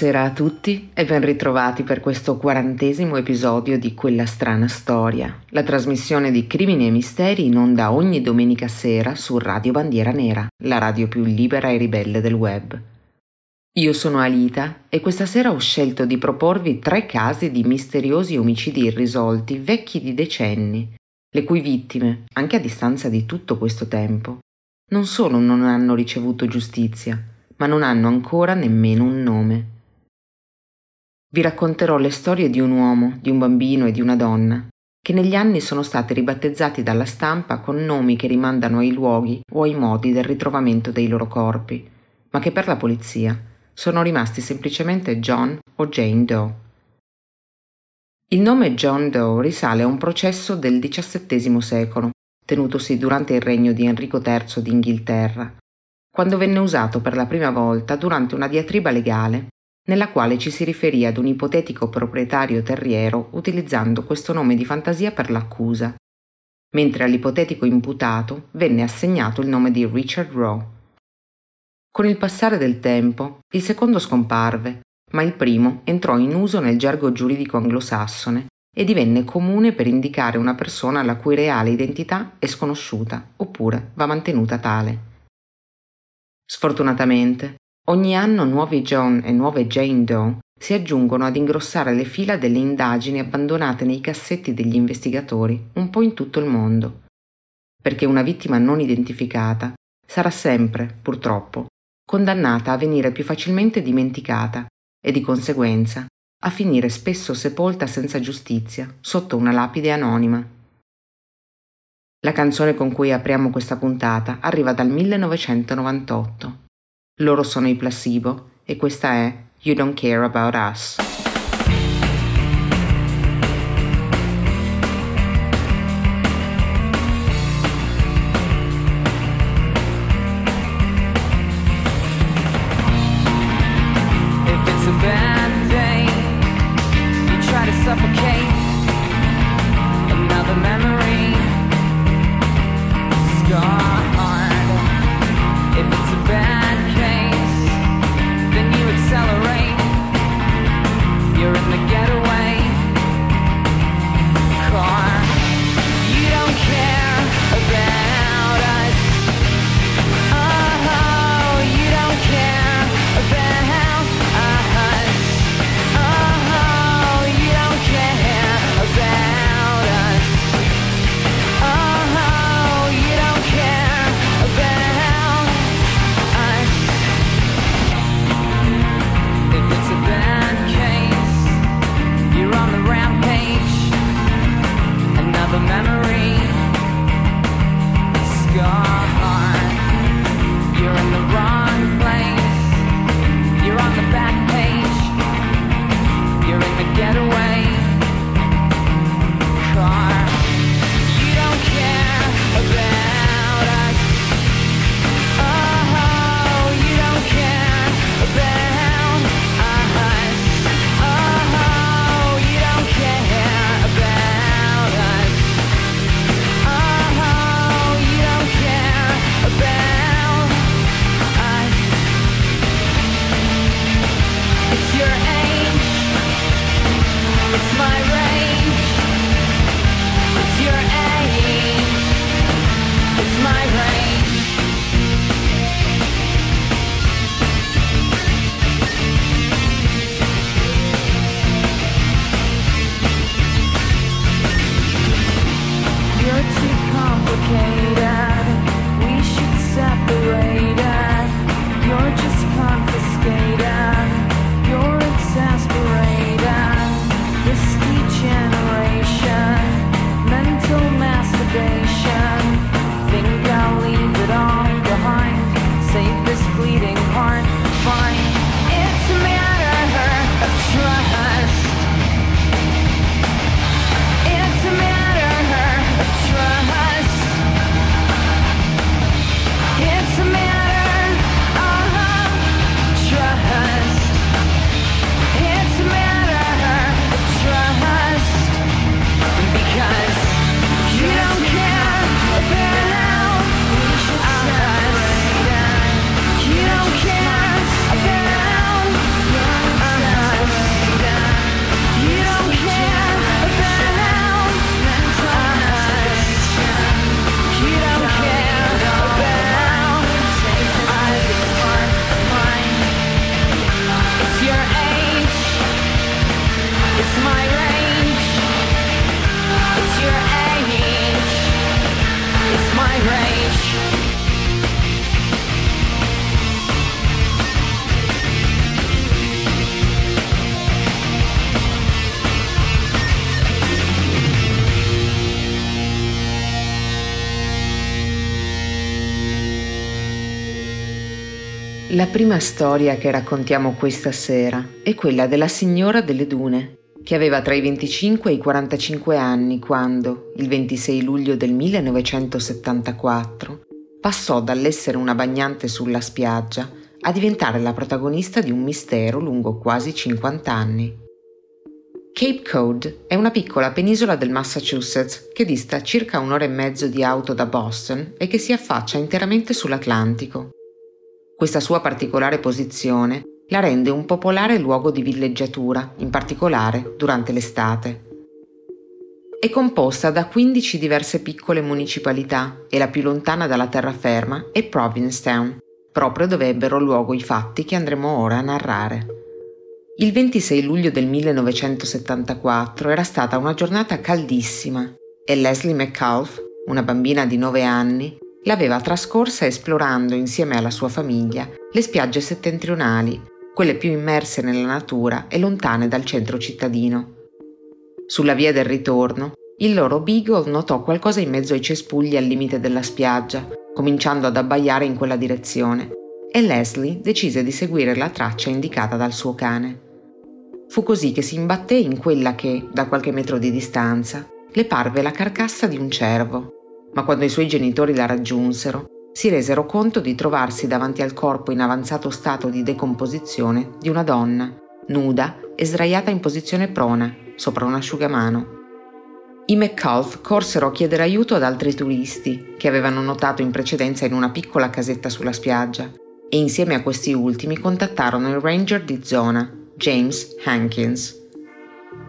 Buonasera a tutti e ben ritrovati per questo quarantesimo episodio di Quella strana storia, la trasmissione di crimini e misteri in onda ogni domenica sera su Radio Bandiera Nera, la radio più libera e ribelle del web. Io sono Alita e questa sera ho scelto di proporvi tre casi di misteriosi omicidi irrisolti vecchi di decenni, le cui vittime, anche a distanza di tutto questo tempo, non solo non hanno ricevuto giustizia, ma non hanno ancora nemmeno un nome. Vi racconterò le storie di un uomo, di un bambino e di una donna, che negli anni sono stati ribattezzati dalla stampa con nomi che rimandano ai luoghi o ai modi del ritrovamento dei loro corpi, ma che per la polizia sono rimasti semplicemente John o Jane Doe. Il nome John Doe risale a un processo del XVII secolo, tenutosi durante il regno di Enrico III d'Inghilterra, quando venne usato per la prima volta durante una diatriba legale nella quale ci si riferì ad un ipotetico proprietario terriero utilizzando questo nome di fantasia per l'accusa, mentre all'ipotetico imputato venne assegnato il nome di Richard Rowe. Con il passare del tempo, il secondo scomparve, ma il primo entrò in uso nel gergo giuridico anglosassone e divenne comune per indicare una persona la cui reale identità è sconosciuta oppure va mantenuta tale. Sfortunatamente, ogni anno nuovi John e nuove Jane Doe si aggiungono ad ingrossare le fila delle indagini abbandonate nei cassetti degli investigatori un po' in tutto il mondo. Perché una vittima non identificata sarà sempre, purtroppo, condannata a venire più facilmente dimenticata e di conseguenza a finire spesso sepolta senza giustizia sotto una lapide anonima. La canzone con cui apriamo questa puntata arriva dal 1998. Loro sono i Placebo e questa è You Don't Care About Us. Prima storia che raccontiamo questa sera è quella della signora delle dune, che aveva tra i 25 e i 45 anni quando, il 26 luglio del 1974, passò dall'essere una bagnante sulla spiaggia a diventare la protagonista di un mistero lungo quasi 50 anni. Cape Cod è una piccola penisola del Massachusetts che dista circa un'ora e mezzo di auto da Boston e che si affaccia interamente sull'Atlantico. Questa sua particolare posizione la rende un popolare luogo di villeggiatura, in particolare durante l'estate. È composta da 15 diverse piccole municipalità e la più lontana dalla terraferma è Provincetown, proprio dove ebbero luogo i fatti che andremo ora a narrare. Il 26 luglio del 1974 era stata una giornata caldissima e Leslie McCulf, una bambina di 9 anni, l'aveva trascorsa esplorando insieme alla sua famiglia le spiagge settentrionali, quelle più immerse nella natura e lontane dal centro cittadino. Sulla via del ritorno, il loro Beagle notò qualcosa in mezzo ai cespugli al limite della spiaggia, cominciando ad abbaiare in quella direzione, e Leslie decise di seguire la traccia indicata dal suo cane. Fu così che si imbatté in quella che, da qualche metro di distanza, le parve la carcassa di un cervo, ma quando i suoi genitori la raggiunsero, si resero conto di trovarsi davanti al corpo in avanzato stato di decomposizione di una donna, nuda e sdraiata in posizione prona, sopra un asciugamano. I McCulf corsero a chiedere aiuto ad altri turisti che avevano notato in precedenza in una piccola casetta sulla spiaggia e insieme a questi ultimi contattarono il ranger di zona, James Hankins.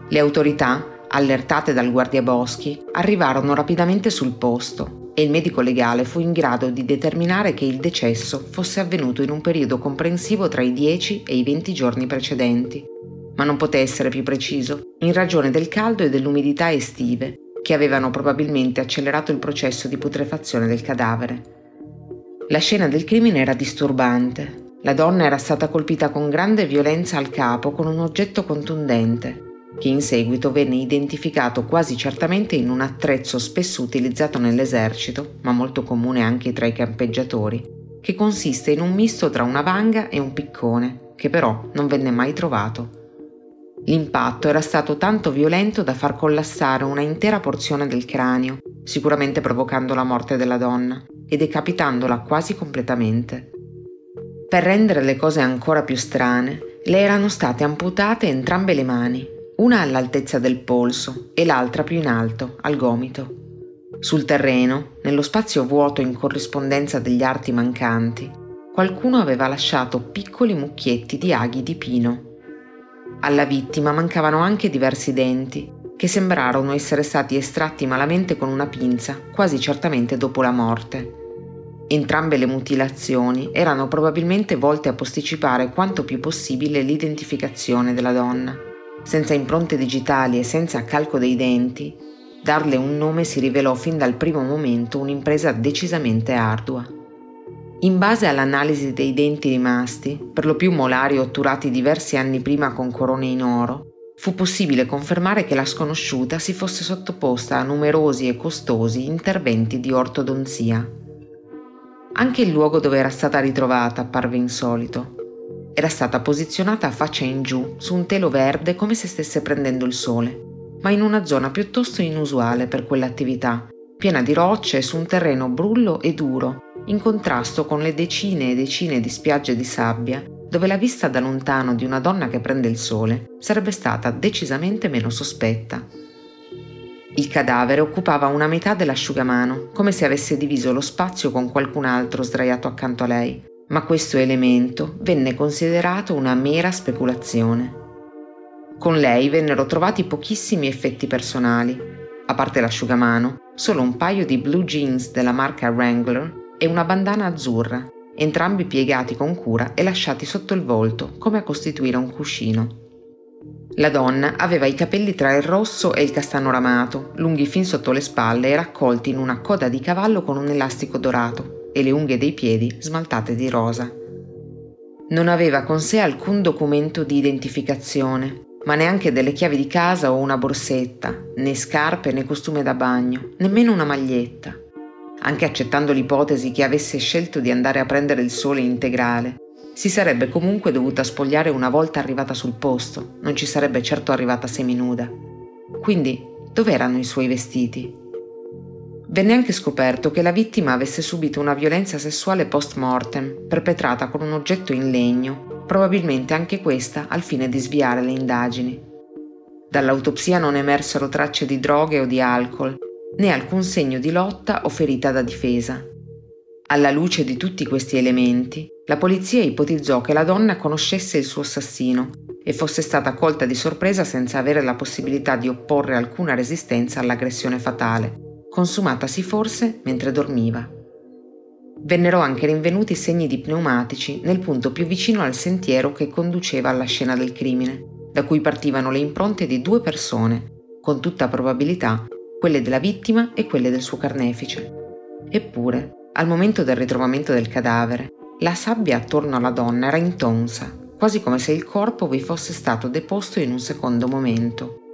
Le autorità allertate dal guardiaboschi, arrivarono rapidamente sul posto e il medico legale fu in grado di determinare che il decesso fosse avvenuto in un periodo comprensivo tra i 10 e i 20 giorni precedenti, ma non poté essere più preciso in ragione del caldo e dell'umidità estive che avevano probabilmente accelerato il processo di putrefazione del cadavere. La scena del crimine era disturbante. La donna era stata colpita con grande violenza al capo con un oggetto contundente che in seguito venne identificato quasi certamente in un attrezzo spesso utilizzato nell'esercito, ma molto comune anche tra i campeggiatori, che consiste in un misto tra una vanga e un piccone, che però non venne mai trovato. L'impatto era stato tanto violento da far collassare una intera porzione del cranio, sicuramente provocando la morte della donna e decapitandola quasi completamente. Per rendere le cose ancora più strane, le erano state amputate entrambe le mani una all'altezza del polso e l'altra più in alto, al gomito. Sul terreno, nello spazio vuoto in corrispondenza degli arti mancanti, qualcuno aveva lasciato piccoli mucchietti di aghi di pino. Alla vittima mancavano anche diversi denti, che sembrarono essere stati estratti malamente con una pinza, quasi certamente dopo la morte. Entrambe le mutilazioni erano probabilmente volte a posticipare quanto più possibile l'identificazione della donna senza impronte digitali e senza calco dei denti, darle un nome si rivelò fin dal primo momento un'impresa decisamente ardua. In base all'analisi dei denti rimasti, per lo più molari otturati diversi anni prima con corone in oro, fu possibile confermare che la sconosciuta si fosse sottoposta a numerosi e costosi interventi di ortodonzia. Anche il luogo dove era stata ritrovata apparve insolito. Era stata posizionata a faccia in giù su un telo verde come se stesse prendendo il sole, ma in una zona piuttosto inusuale per quell'attività, piena di rocce su un terreno brullo e duro, in contrasto con le decine e decine di spiagge di sabbia, dove la vista da lontano di una donna che prende il sole sarebbe stata decisamente meno sospetta. Il cadavere occupava una metà dell'asciugamano, come se avesse diviso lo spazio con qualcun altro sdraiato accanto a lei, ma questo elemento venne considerato una mera speculazione. Con lei vennero trovati pochissimi effetti personali, a parte l'asciugamano, solo un paio di blue jeans della marca Wrangler e una bandana azzurra, entrambi piegati con cura e lasciati sotto il volto come a costituire un cuscino. La donna aveva i capelli tra il rosso e il castano ramato, lunghi fin sotto le spalle e raccolti in una coda di cavallo con un elastico dorato, e le unghie dei piedi smaltate di rosa. Non aveva con sé alcun documento di identificazione, ma neanche delle chiavi di casa o una borsetta, né scarpe né costume da bagno, nemmeno una maglietta. Anche accettando l'ipotesi che avesse scelto di andare a prendere il sole integrale, si sarebbe comunque dovuta spogliare una volta arrivata sul posto, non ci sarebbe certo arrivata seminuda. Quindi, dov'erano i suoi vestiti? Venne anche scoperto che la vittima avesse subito una violenza sessuale post mortem, perpetrata con un oggetto in legno, probabilmente anche questa al fine di sviare le indagini. Dall'autopsia non emersero tracce di droghe o di alcol, né alcun segno di lotta o ferita da difesa. Alla luce di tutti questi elementi, la polizia ipotizzò che la donna conoscesse il suo assassino e fosse stata colta di sorpresa senza avere la possibilità di opporre alcuna resistenza all'aggressione fatale, consumatasi forse mentre dormiva. Vennero anche rinvenuti segni di pneumatici nel punto più vicino al sentiero che conduceva alla scena del crimine, da cui partivano le impronte di due persone, con tutta probabilità quelle della vittima e quelle del suo carnefice. Eppure, al momento del ritrovamento del cadavere, la sabbia attorno alla donna era intonsa, quasi come se il corpo vi fosse stato deposto in un secondo momento.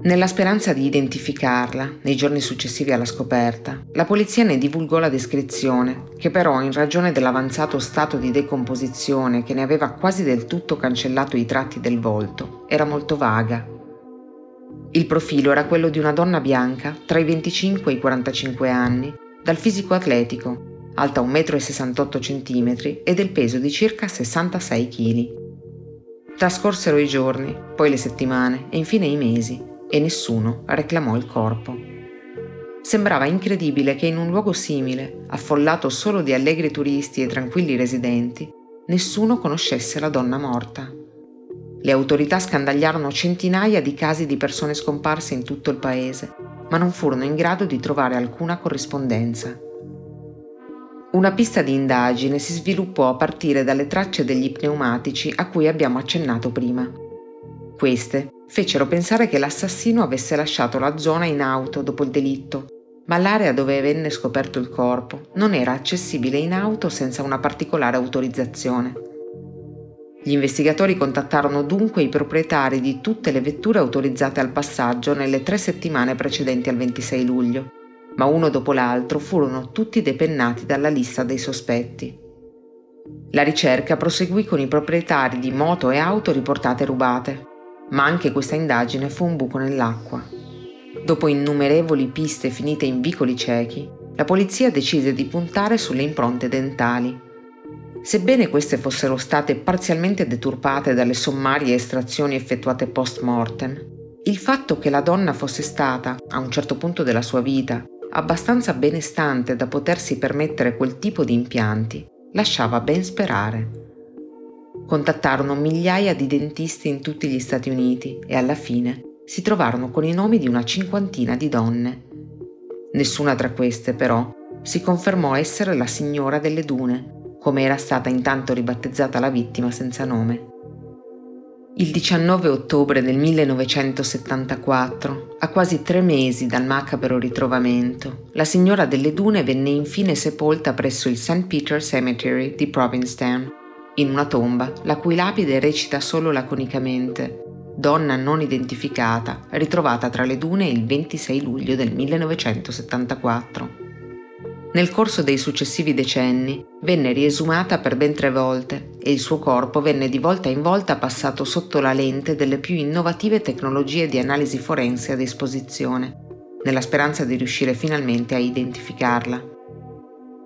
Nella speranza di identificarla, nei giorni successivi alla scoperta, la polizia ne divulgò la descrizione, che però in ragione dell'avanzato stato di decomposizione che ne aveva quasi del tutto cancellato i tratti del volto, era molto vaga. Il profilo era quello di una donna bianca tra i 25 e i 45 anni, dal fisico atletico, alta 1,68 cm e del peso di circa 66 kg. Trascorsero i giorni, poi le settimane e infine i mesi e nessuno reclamò il corpo. Sembrava incredibile che in un luogo simile, affollato solo di allegri turisti e tranquilli residenti, nessuno conoscesse la donna morta. Le autorità scandagliarono centinaia di casi di persone scomparse in tutto il paese ma non furono in grado di trovare alcuna corrispondenza. Una pista di indagine si sviluppò a partire dalle tracce degli pneumatici a cui abbiamo accennato prima. Queste fecero pensare che l'assassino avesse lasciato la zona in auto dopo il delitto, ma l'area dove venne scoperto il corpo non era accessibile in auto senza una particolare autorizzazione. Gli investigatori contattarono dunque i proprietari di tutte le vetture autorizzate al passaggio nelle tre settimane precedenti al 26 luglio, ma uno dopo l'altro furono tutti depennati dalla lista dei sospetti. La ricerca proseguì con i proprietari di moto e auto riportate rubate, ma anche questa indagine fu un buco nell'acqua. Dopo innumerevoli piste finite in vicoli ciechi, la polizia decise di puntare sulle impronte dentali Sebbene queste fossero state parzialmente deturpate dalle sommarie estrazioni effettuate post mortem, il fatto che la donna fosse stata, a un certo punto della sua vita, abbastanza benestante da potersi permettere quel tipo di impianti, lasciava ben sperare. Contattarono migliaia di dentisti in tutti gli Stati Uniti e alla fine si trovarono con i nomi di una cinquantina di donne. Nessuna tra queste, però, si confermò essere la signora delle dune, come era stata intanto ribattezzata la vittima senza nome. Il 19 ottobre del 1974, a quasi tre mesi dal macabro ritrovamento, la signora delle dune venne infine sepolta presso il St. Peter Cemetery di Provincetown, in una tomba la cui lapide recita solo laconicamente Donna non identificata, ritrovata tra le dune il 26 luglio del 1974. Nel corso dei successivi decenni venne riesumata per ben tre volte e il suo corpo venne di volta in volta passato sotto la lente delle più innovative tecnologie di analisi forense a disposizione, nella speranza di riuscire finalmente a identificarla.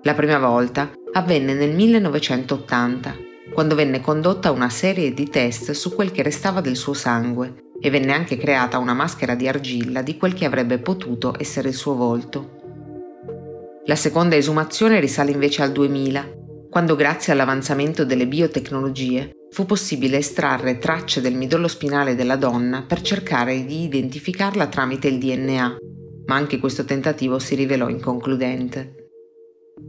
La prima volta avvenne nel 1980, quando venne condotta una serie di test su quel che restava del suo sangue e venne anche creata una maschera di argilla di quel che avrebbe potuto essere il suo volto. La seconda esumazione risale invece al 2000, quando grazie all'avanzamento delle biotecnologie fu possibile estrarre tracce del midollo spinale della donna per cercare di identificarla tramite il DNA, ma anche questo tentativo si rivelò inconcludente.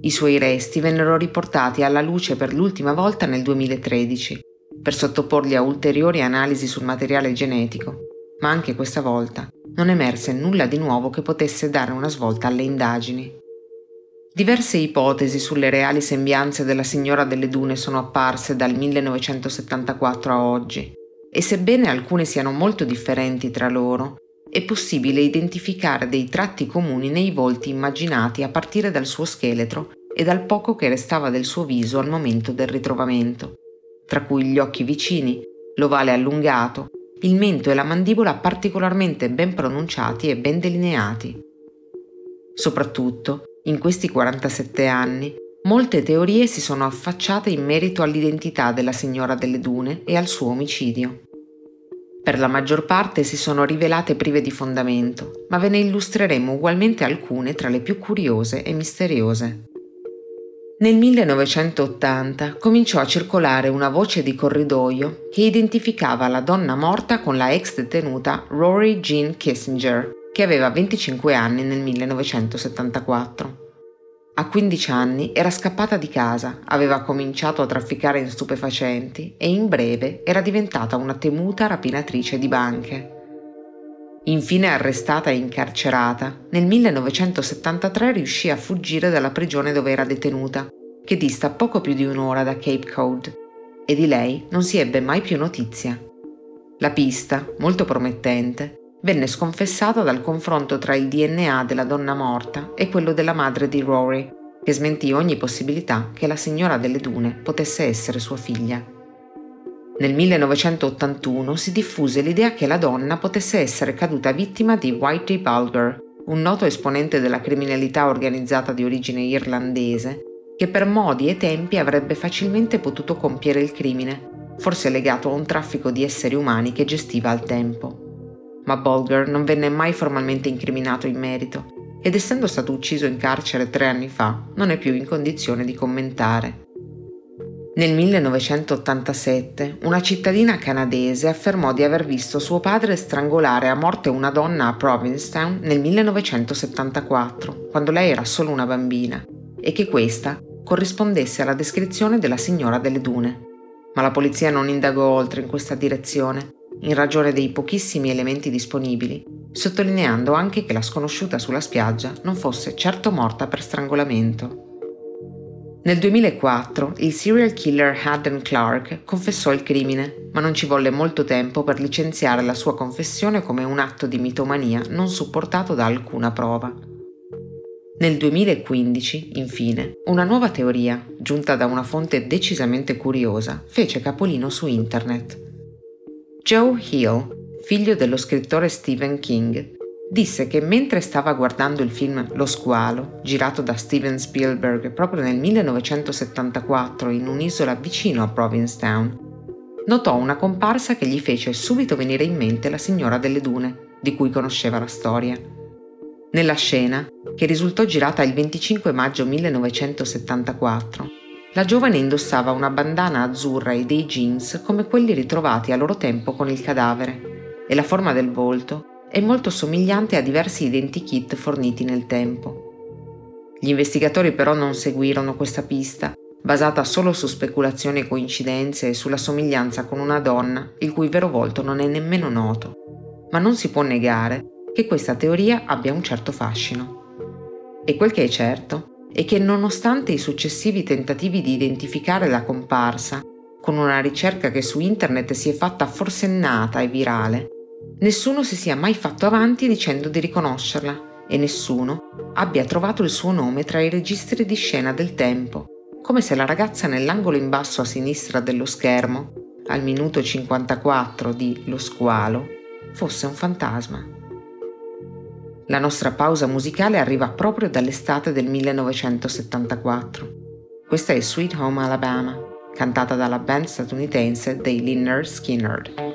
I suoi resti vennero riportati alla luce per l'ultima volta nel 2013, per sottoporli a ulteriori analisi sul materiale genetico, ma anche questa volta non emerse nulla di nuovo che potesse dare una svolta alle indagini. Diverse ipotesi sulle reali sembianze della signora delle dune sono apparse dal 1974 a oggi, e sebbene alcune siano molto differenti tra loro, è possibile identificare dei tratti comuni nei volti immaginati a partire dal suo scheletro e dal poco che restava del suo viso al momento del ritrovamento, tra cui gli occhi vicini, l'ovale allungato, il mento e la mandibola particolarmente ben pronunciati e ben delineati. Soprattutto, in questi 47 anni, molte teorie si sono affacciate in merito all'identità della signora delle dune e al suo omicidio. Per la maggior parte si sono rivelate prive di fondamento, ma ve ne illustreremo ugualmente alcune tra le più curiose e misteriose. Nel 1980 cominciò a circolare una voce di corridoio che identificava la donna morta con la ex detenuta Rory Jean Kissinger, che aveva 25 anni nel 1974. A 15 anni era scappata di casa, aveva cominciato a trafficare in stupefacenti e in breve era diventata una temuta rapinatrice di banche. Infine arrestata e incarcerata, nel 1973 riuscì a fuggire dalla prigione dove era detenuta, che dista poco più di un'ora da Cape Cod, e di lei non si ebbe mai più notizia. La pista, molto promettente, venne sconfessata dal confronto tra il DNA della donna morta e quello della madre di Rory, che smentì ogni possibilità che la signora delle dune potesse essere sua figlia. Nel 1981 si diffuse l'idea che la donna potesse essere caduta vittima di Whitey Bulger, un noto esponente della criminalità organizzata di origine irlandese, che per modi e tempi avrebbe facilmente potuto compiere il crimine, forse legato a un traffico di esseri umani che gestiva al tempo ma Bolger non venne mai formalmente incriminato in merito ed essendo stato ucciso in carcere tre anni fa non è più in condizione di commentare. Nel 1987 una cittadina canadese affermò di aver visto suo padre strangolare a morte una donna a Provincetown nel 1974, quando lei era solo una bambina, e che questa corrispondesse alla descrizione della signora delle dune. Ma la polizia non indagò oltre in questa direzione in ragione dei pochissimi elementi disponibili, sottolineando anche che la sconosciuta sulla spiaggia non fosse certo morta per strangolamento. Nel 2004 il serial killer Haddon Clark confessò il crimine, ma non ci volle molto tempo per licenziare la sua confessione come un atto di mitomania non supportato da alcuna prova. Nel 2015, infine, una nuova teoria, giunta da una fonte decisamente curiosa, fece capolino su internet. Joe Hill, figlio dello scrittore Stephen King, disse che mentre stava guardando il film Lo squalo, girato da Steven Spielberg proprio nel 1974 in un'isola vicino a Provincetown, notò una comparsa che gli fece subito venire in mente la signora delle dune, di cui conosceva la storia. Nella scena, che risultò girata il 25 maggio 1974, la giovane indossava una bandana azzurra e dei jeans come quelli ritrovati a loro tempo con il cadavere, e la forma del volto è molto somigliante a diversi identikit forniti nel tempo. Gli investigatori però non seguirono questa pista, basata solo su speculazioni e coincidenze e sulla somiglianza con una donna il cui vero volto non è nemmeno noto, ma non si può negare che questa teoria abbia un certo fascino. E quel che è certo e che nonostante i successivi tentativi di identificare la comparsa, con una ricerca che su internet si è fatta forsennata e virale, nessuno si sia mai fatto avanti dicendo di riconoscerla e nessuno abbia trovato il suo nome tra i registri di scena del tempo, come se la ragazza nell'angolo in basso a sinistra dello schermo, al minuto 54 di Lo squalo, fosse un fantasma. La nostra pausa musicale arriva proprio dall'estate del 1974. Questa è Sweet Home Alabama, cantata dalla band statunitense dei Lynyrd Skynyrd.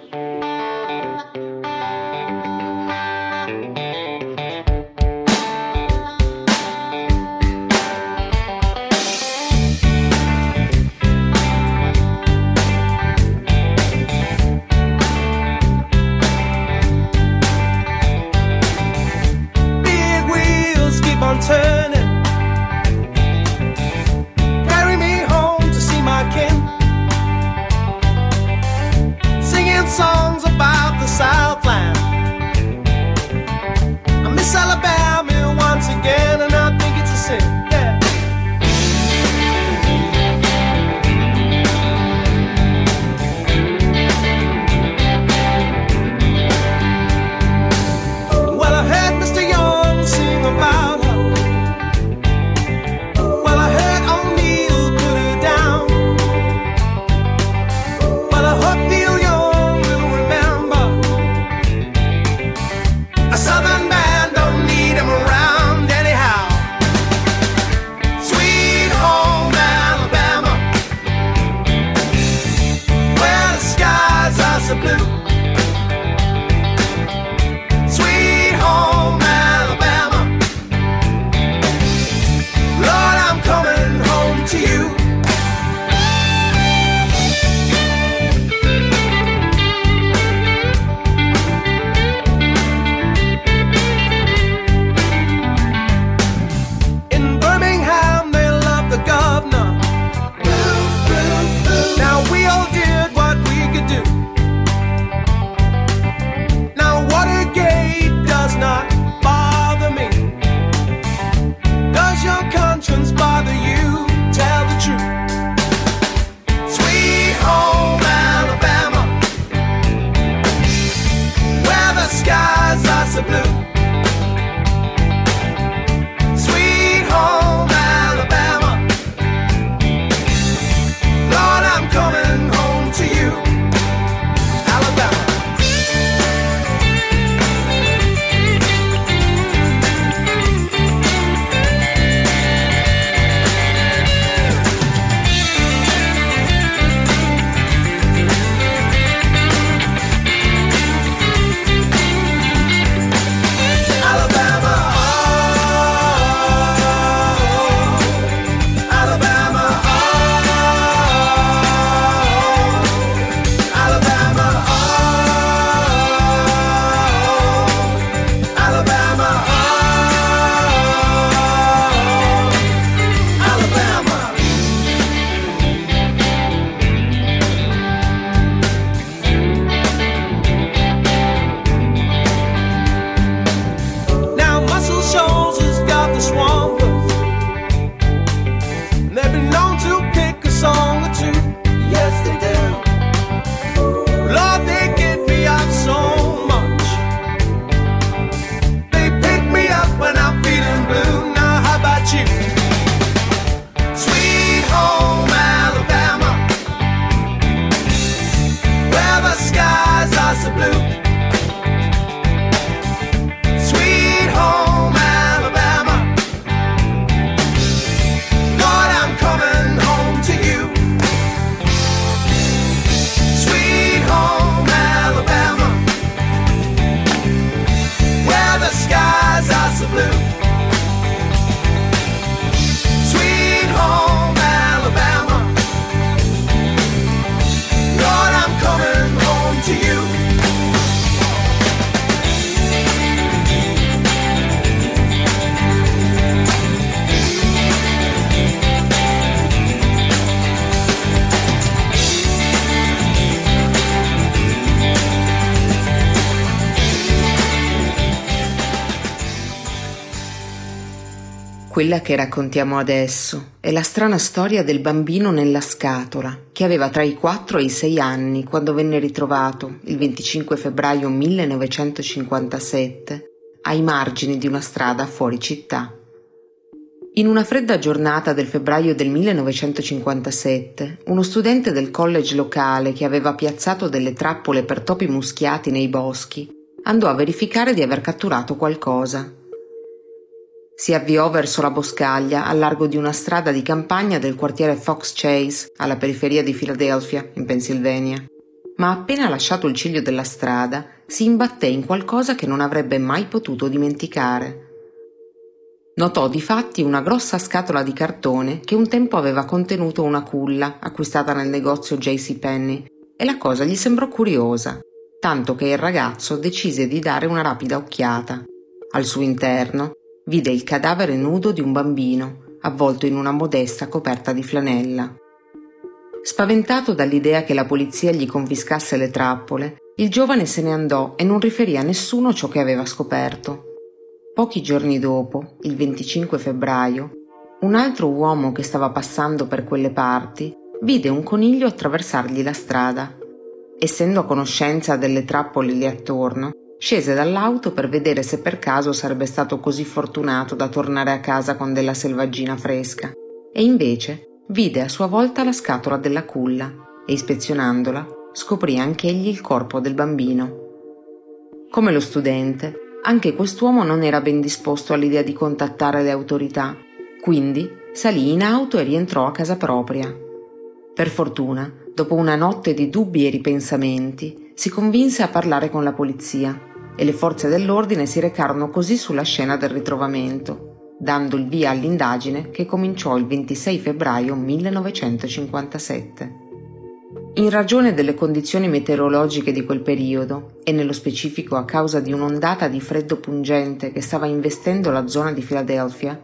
Quella che raccontiamo adesso è la strana storia del bambino nella scatola, che aveva tra i 4 e i 6 anni quando venne ritrovato, il 25 febbraio 1957, ai margini di una strada fuori città. In una fredda giornata del febbraio del 1957, uno studente del college locale che aveva piazzato delle trappole per topi muschiati nei boschi andò a verificare di aver catturato qualcosa si avviò verso la boscaglia al largo di una strada di campagna del quartiere Fox Chase, alla periferia di Philadelphia, in Pennsylvania. Ma appena lasciato il ciglio della strada, si imbatté in qualcosa che non avrebbe mai potuto dimenticare. Notò di fatti una grossa scatola di cartone che un tempo aveva contenuto una culla acquistata nel negozio JC Penney e la cosa gli sembrò curiosa, tanto che il ragazzo decise di dare una rapida occhiata. Al suo interno vide il cadavere nudo di un bambino, avvolto in una modesta coperta di flanella. Spaventato dall'idea che la polizia gli confiscasse le trappole, il giovane se ne andò e non riferì a nessuno ciò che aveva scoperto. Pochi giorni dopo, il 25 febbraio, un altro uomo che stava passando per quelle parti vide un coniglio attraversargli la strada. Essendo a conoscenza delle trappole lì attorno, Scese dall'auto per vedere se per caso sarebbe stato così fortunato da tornare a casa con della selvaggina fresca, e invece vide a sua volta la scatola della culla e ispezionandola scoprì anch'egli il corpo del bambino. Come lo studente, anche quest'uomo non era ben disposto all'idea di contattare le autorità, quindi salì in auto e rientrò a casa propria. Per fortuna, dopo una notte di dubbi e ripensamenti, si convinse a parlare con la polizia e le forze dell'ordine si recarono così sulla scena del ritrovamento, dando il via all'indagine che cominciò il 26 febbraio 1957. In ragione delle condizioni meteorologiche di quel periodo, e nello specifico a causa di un'ondata di freddo pungente che stava investendo la zona di Filadelfia,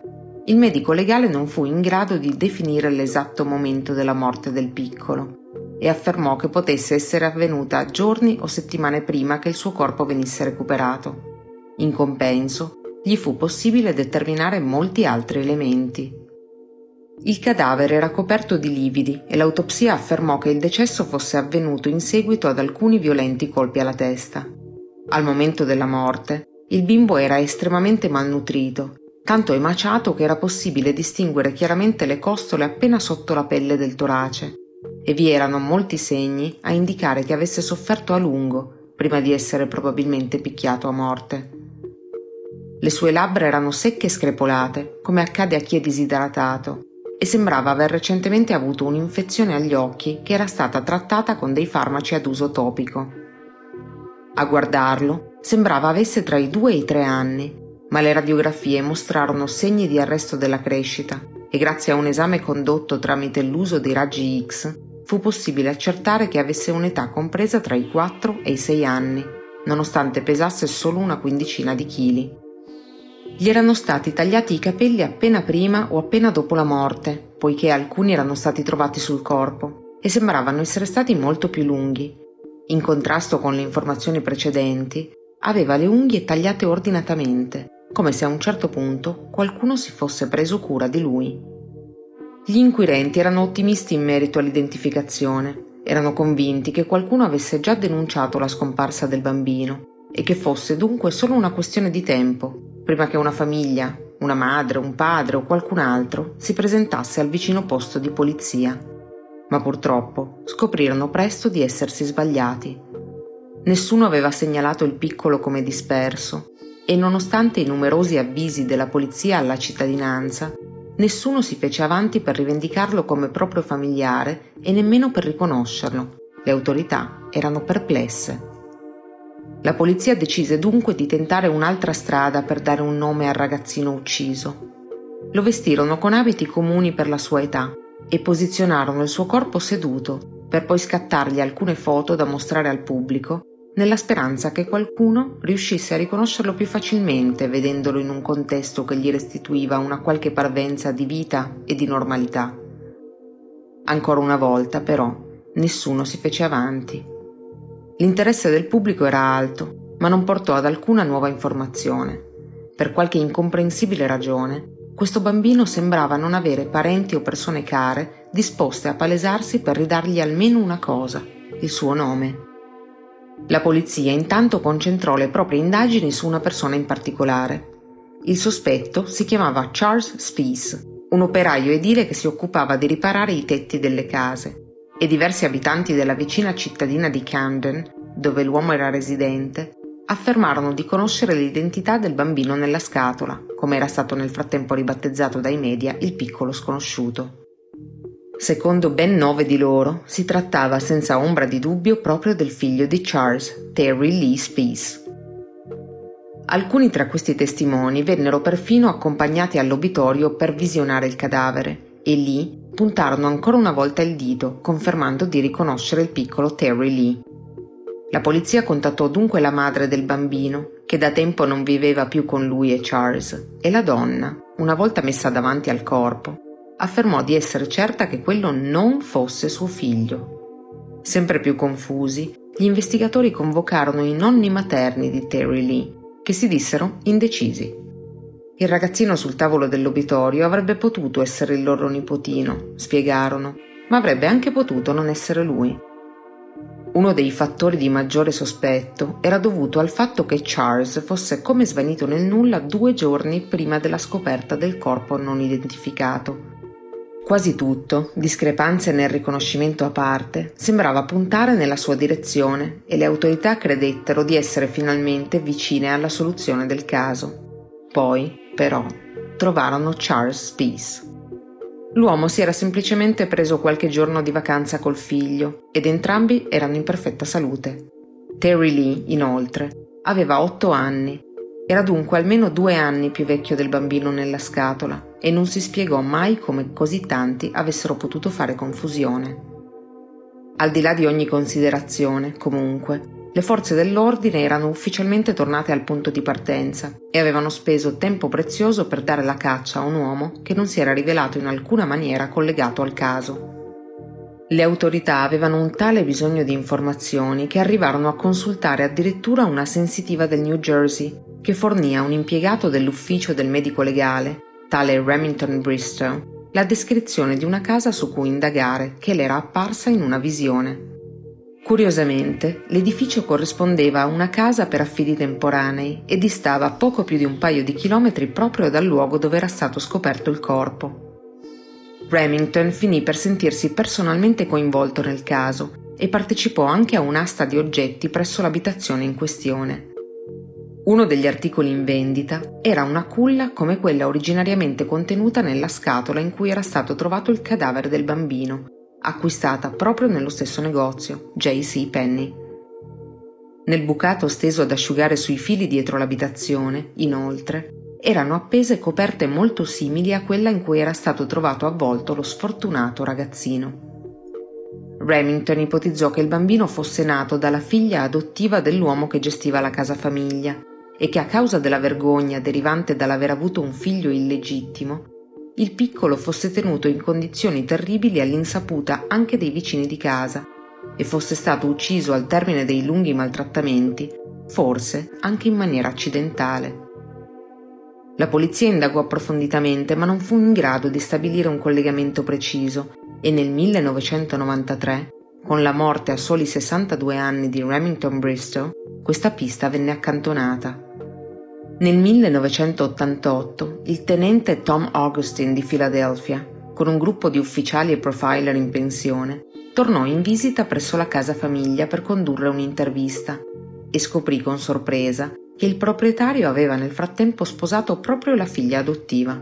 il medico legale non fu in grado di definire l'esatto momento della morte del piccolo, e affermò che potesse essere avvenuta giorni o settimane prima che il suo corpo venisse recuperato. In compenso, gli fu possibile determinare molti altri elementi. Il cadavere era coperto di lividi e l'autopsia affermò che il decesso fosse avvenuto in seguito ad alcuni violenti colpi alla testa. Al momento della morte, Il bimbo era estremamente malnutrito, tanto emaciato che era possibile distinguere chiaramente le costole appena sotto la pelle del torace, e vi erano molti segni a indicare che avesse sofferto a lungo prima di essere probabilmente picchiato a morte. Le sue labbra erano secche e screpolate, come accade a chi è disidratato, e sembrava aver recentemente avuto un'infezione agli occhi che era stata trattata con dei farmaci ad uso topico. A guardarlo, sembrava avesse tra i due e i tre anni ma le radiografie mostrarono segni di arresto della crescita e grazie a un esame condotto tramite l'uso dei raggi X fu possibile accertare che avesse un'età compresa tra i 4 e i 6 anni, nonostante pesasse solo una quindicina di chili. Gli erano stati tagliati i capelli appena prima o appena dopo la morte, poiché alcuni erano stati trovati sul corpo e sembravano essere stati molto più lunghi. In contrasto con le informazioni precedenti, aveva le unghie tagliate ordinatamente come se a un certo punto qualcuno si fosse preso cura di lui. Gli inquirenti erano ottimisti in merito all'identificazione, erano convinti che qualcuno avesse già denunciato la scomparsa del bambino e che fosse dunque solo una questione di tempo, prima che una famiglia, una madre, un padre o qualcun altro si presentasse al vicino posto di polizia. Ma purtroppo scoprirono presto di essersi sbagliati. Nessuno aveva segnalato il piccolo come disperso e nonostante i numerosi avvisi della polizia alla cittadinanza, nessuno si fece avanti per rivendicarlo come proprio familiare e nemmeno per riconoscerlo. Le autorità erano perplesse. La polizia decise dunque di tentare un'altra strada per dare un nome al ragazzino ucciso. Lo vestirono con abiti comuni per la sua età e posizionarono il suo corpo seduto per poi scattargli alcune foto da mostrare al pubblico nella speranza che qualcuno riuscisse a riconoscerlo più facilmente vedendolo in un contesto che gli restituiva una qualche parvenza di vita e di normalità. Ancora una volta, però, nessuno si fece avanti. L'interesse del pubblico era alto, ma non portò ad alcuna nuova informazione. Per qualche incomprensibile ragione, questo bambino sembrava non avere parenti o persone care disposte a palesarsi per ridargli almeno una cosa, il suo nome. La polizia intanto concentrò le proprie indagini su una persona in particolare. Il sospetto si chiamava Charles Spies, un operaio edile che si occupava di riparare i tetti delle case, e diversi abitanti della vicina cittadina di Camden, dove l'uomo era residente, affermarono di conoscere l'identità del bambino nella scatola, come era stato nel frattempo ribattezzato dai media il piccolo sconosciuto. Secondo ben nove di loro, si trattava senza ombra di dubbio proprio del figlio di Charles, Terry Lee Spees. Alcuni tra questi testimoni vennero perfino accompagnati all'obitorio per visionare il cadavere e lì puntarono ancora una volta il dito, confermando di riconoscere il piccolo Terry Lee. La polizia contattò dunque la madre del bambino, che da tempo non viveva più con lui e Charles, e la donna, una volta messa davanti al corpo, affermò di essere certa che quello non fosse suo figlio. Sempre più confusi, gli investigatori convocarono i nonni materni di Terry Lee, che si dissero indecisi. Il ragazzino sul tavolo dell'obitorio avrebbe potuto essere il loro nipotino, spiegarono, ma avrebbe anche potuto non essere lui. Uno dei fattori di maggiore sospetto era dovuto al fatto che Charles fosse come svanito nel nulla due giorni prima della scoperta del corpo non identificato Quasi tutto, discrepanze nel riconoscimento a parte, sembrava puntare nella sua direzione e le autorità credettero di essere finalmente vicine alla soluzione del caso. Poi, però, trovarono Charles Peace. L'uomo si era semplicemente preso qualche giorno di vacanza col figlio ed entrambi erano in perfetta salute. Terry Lee, inoltre, aveva otto anni era dunque almeno due anni più vecchio del bambino nella scatola e non si spiegò mai come così tanti avessero potuto fare confusione. Al di là di ogni considerazione, comunque, le forze dell'ordine erano ufficialmente tornate al punto di partenza e avevano speso tempo prezioso per dare la caccia a un uomo che non si era rivelato in alcuna maniera collegato al caso. Le autorità avevano un tale bisogno di informazioni che arrivarono a consultare addirittura una sensitiva del New Jersey che fornì a un impiegato dell'ufficio del medico legale, tale Remington Bristow, la descrizione di una casa su cui indagare che le era apparsa in una visione. Curiosamente, l'edificio corrispondeva a una casa per affidi temporanei e distava poco più di un paio di chilometri proprio dal luogo dove era stato scoperto il corpo. Remington finì per sentirsi personalmente coinvolto nel caso e partecipò anche a un'asta di oggetti presso l'abitazione in questione. Uno degli articoli in vendita era una culla come quella originariamente contenuta nella scatola in cui era stato trovato il cadavere del bambino acquistata proprio nello stesso negozio, J.C. Penny. Nel bucato steso ad asciugare sui fili dietro l'abitazione, inoltre, erano appese coperte molto simili a quella in cui era stato trovato avvolto lo sfortunato ragazzino. Remington ipotizzò che il bambino fosse nato dalla figlia adottiva dell'uomo che gestiva la casa famiglia e che a causa della vergogna derivante dall'aver avuto un figlio illegittimo il piccolo fosse tenuto in condizioni terribili all'insaputa anche dei vicini di casa e fosse stato ucciso al termine dei lunghi maltrattamenti, forse anche in maniera accidentale. La polizia indagò approfonditamente ma non fu in grado di stabilire un collegamento preciso e nel 1993, con la morte a soli 62 anni di Remington Bristow, questa pista venne accantonata. Nel 1988 il tenente Tom Augustine di Philadelphia, con un gruppo di ufficiali e profiler in pensione, tornò in visita presso la casa famiglia per condurre un'intervista e scoprì con sorpresa che il proprietario aveva nel frattempo sposato proprio la figlia adottiva.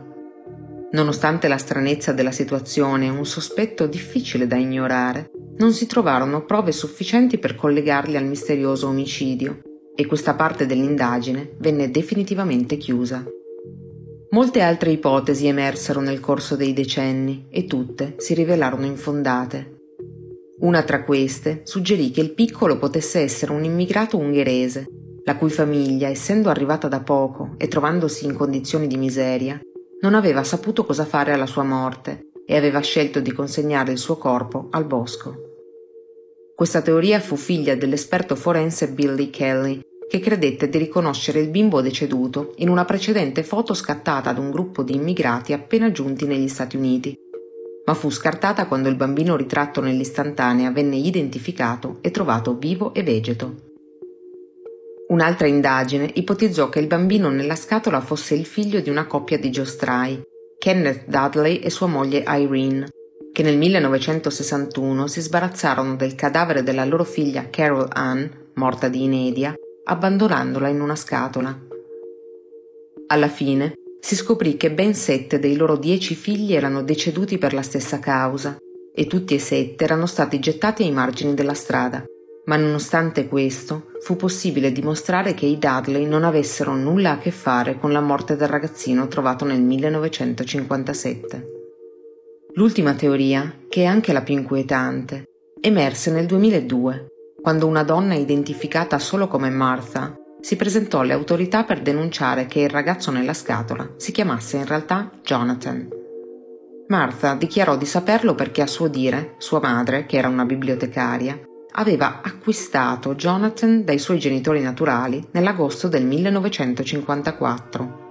Nonostante la stranezza della situazione e un sospetto difficile da ignorare, non si trovarono prove sufficienti per collegarli al misterioso omicidio e questa parte dell'indagine venne definitivamente chiusa. Molte altre ipotesi emersero nel corso dei decenni e tutte si rivelarono infondate. Una tra queste suggerì che il piccolo potesse essere un immigrato ungherese, la cui famiglia, essendo arrivata da poco e trovandosi in condizioni di miseria, non aveva saputo cosa fare alla sua morte e aveva scelto di consegnare il suo corpo al bosco. Questa teoria fu figlia dell'esperto forense Billy Kelly, che credette di riconoscere il bimbo deceduto in una precedente foto scattata da un gruppo di immigrati appena giunti negli Stati Uniti, ma fu scartata quando il bambino ritratto nell'istantanea venne identificato e trovato vivo e vegeto. Un'altra indagine ipotizzò che il bambino nella scatola fosse il figlio di una coppia di giostrai, Kenneth Dudley e sua moglie Irene, che nel 1961 si sbarazzarono del cadavere della loro figlia Carol Ann, morta di inedia, abbandonandola in una scatola. Alla fine si scoprì che ben sette dei loro dieci figli erano deceduti per la stessa causa e tutti e sette erano stati gettati ai margini della strada. Ma nonostante questo, fu possibile dimostrare che i Dudley non avessero nulla a che fare con la morte del ragazzino trovato nel 1957. L'ultima teoria, che è anche la più inquietante, emerse nel 2002, quando una donna identificata solo come Martha si presentò alle autorità per denunciare che il ragazzo nella scatola si chiamasse in realtà Jonathan. Martha dichiarò di saperlo perché a suo dire sua madre, che era una bibliotecaria, aveva acquistato Jonathan dai suoi genitori naturali nell'agosto del 1954.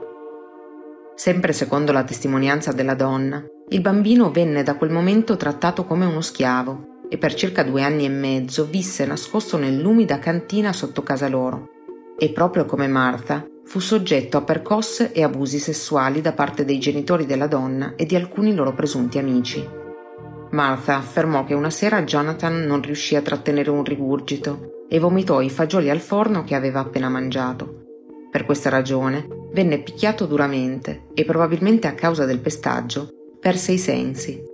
Sempre secondo la testimonianza della donna, il bambino venne da quel momento trattato come uno schiavo e per circa due anni e mezzo visse nascosto nell'umida cantina sotto casa loro. E proprio come Martha, fu soggetto a percosse e abusi sessuali da parte dei genitori della donna e di alcuni loro presunti amici. Martha affermò che una sera Jonathan non riuscì a trattenere un rigurgito e vomitò i fagioli al forno che aveva appena mangiato. Per questa ragione venne picchiato duramente e probabilmente a causa del pestaggio perse i sensi.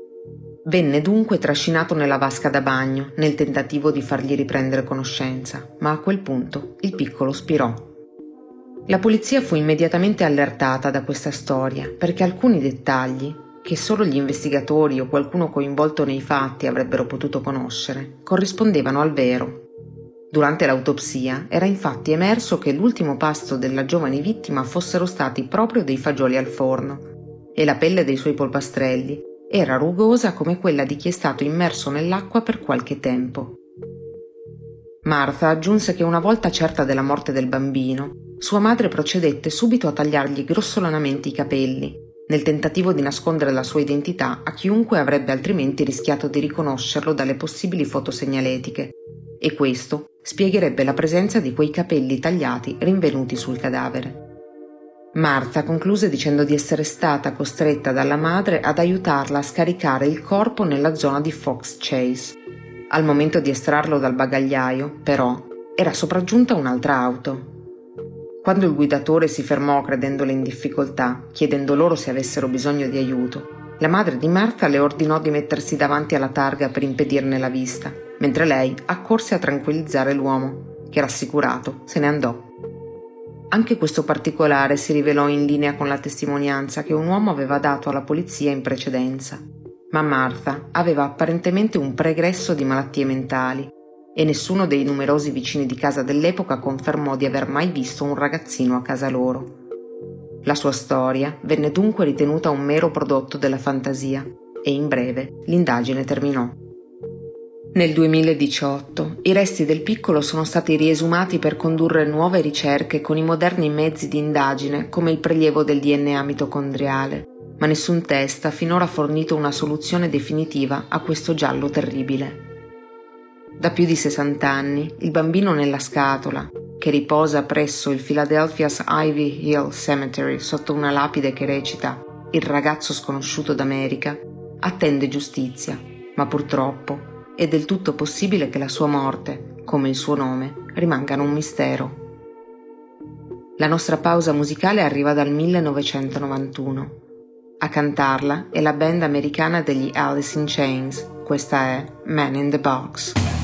Venne dunque trascinato nella vasca da bagno nel tentativo di fargli riprendere conoscenza, ma a quel punto il piccolo spirò. La polizia fu immediatamente allertata da questa storia perché alcuni dettagli, che solo gli investigatori o qualcuno coinvolto nei fatti avrebbero potuto conoscere, corrispondevano al vero. Durante l'autopsia era infatti emerso che l'ultimo pasto della giovane vittima fossero stati proprio dei fagioli al forno, e la pelle dei suoi polpastrelli era rugosa come quella di chi è stato immerso nell'acqua per qualche tempo. Martha aggiunse che una volta certa della morte del bambino, sua madre procedette subito a tagliargli grossolanamente i capelli, nel tentativo di nascondere la sua identità a chiunque avrebbe altrimenti rischiato di riconoscerlo dalle possibili foto segnaletiche, e questo spiegherebbe la presenza di quei capelli tagliati rinvenuti sul cadavere. Martha concluse dicendo di essere stata costretta dalla madre ad aiutarla a scaricare il corpo nella zona di Fox Chase. Al momento di estrarlo dal bagagliaio, però, era sopraggiunta un'altra auto. Quando il guidatore si fermò credendole in difficoltà, chiedendo loro se avessero bisogno di aiuto, la madre di Martha le ordinò di mettersi davanti alla targa per impedirne la vista, mentre lei accorse a tranquillizzare l'uomo, che rassicurato se ne andò. Anche questo particolare si rivelò in linea con la testimonianza che un uomo aveva dato alla polizia in precedenza. Ma Martha aveva apparentemente un pregresso di malattie mentali e nessuno dei numerosi vicini di casa dell'epoca confermò di aver mai visto un ragazzino a casa loro. La sua storia venne dunque ritenuta un mero prodotto della fantasia e in breve l'indagine terminò. Nel 2018 i resti del piccolo sono stati riesumati per condurre nuove ricerche con i moderni mezzi di indagine come il prelievo del DNA mitocondriale, ma nessun test ha finora fornito una soluzione definitiva a questo giallo terribile. Da più di 60 anni il bambino nella scatola, che riposa presso il Philadelphia's Ivy Hill Cemetery sotto una lapide che recita Il ragazzo sconosciuto d'America, attende giustizia, ma purtroppo è del tutto possibile che la sua morte, come il suo nome, rimangano un mistero. La nostra pausa musicale arriva dal 1991. A cantarla è la band americana degli Alice in Chains. Questa è Man in the Box.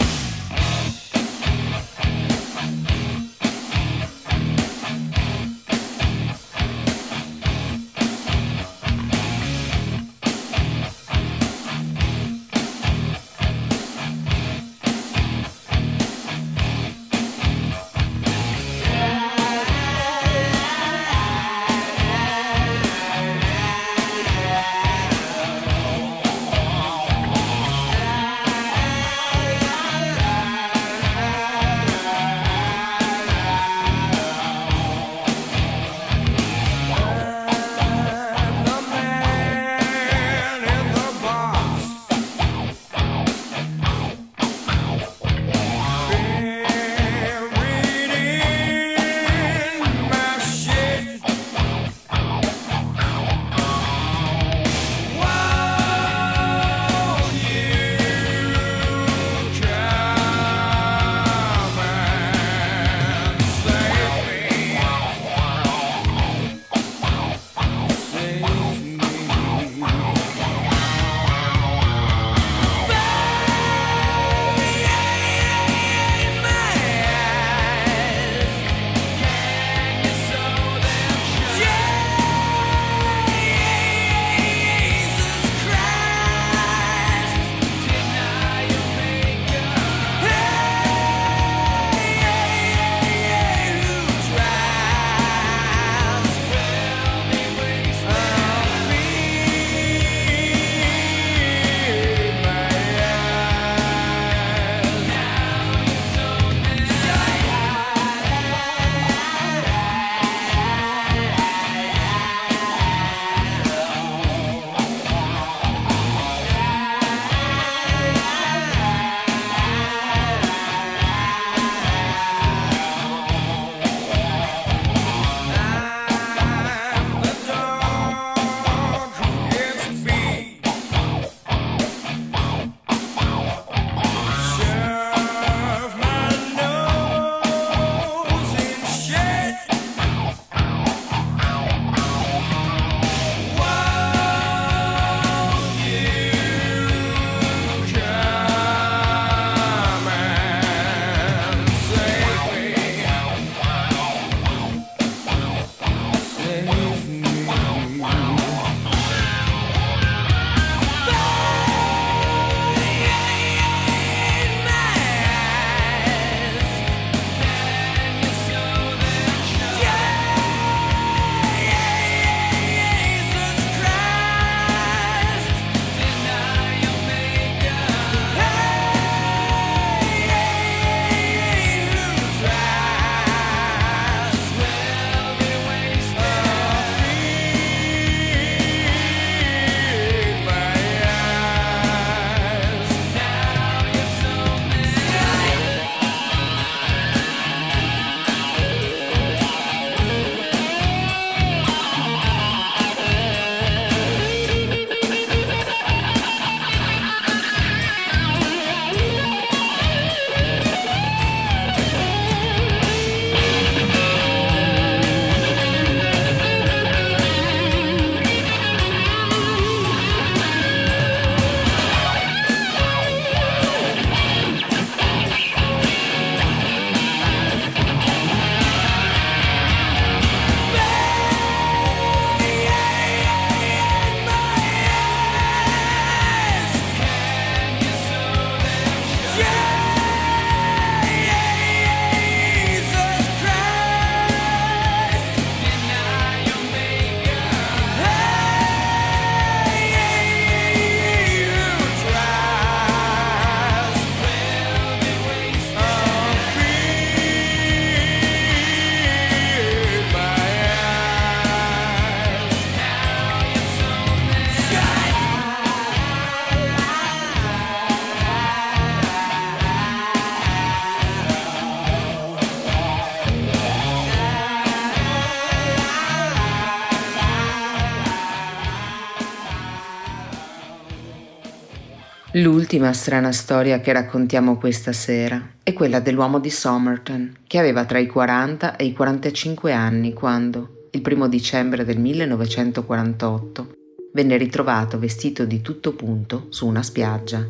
L'ultima strana storia che raccontiamo questa sera è quella dell'uomo di Somerton, che aveva tra i 40 e i 45 anni quando, il primo dicembre del 1948, venne ritrovato vestito di tutto punto su una spiaggia.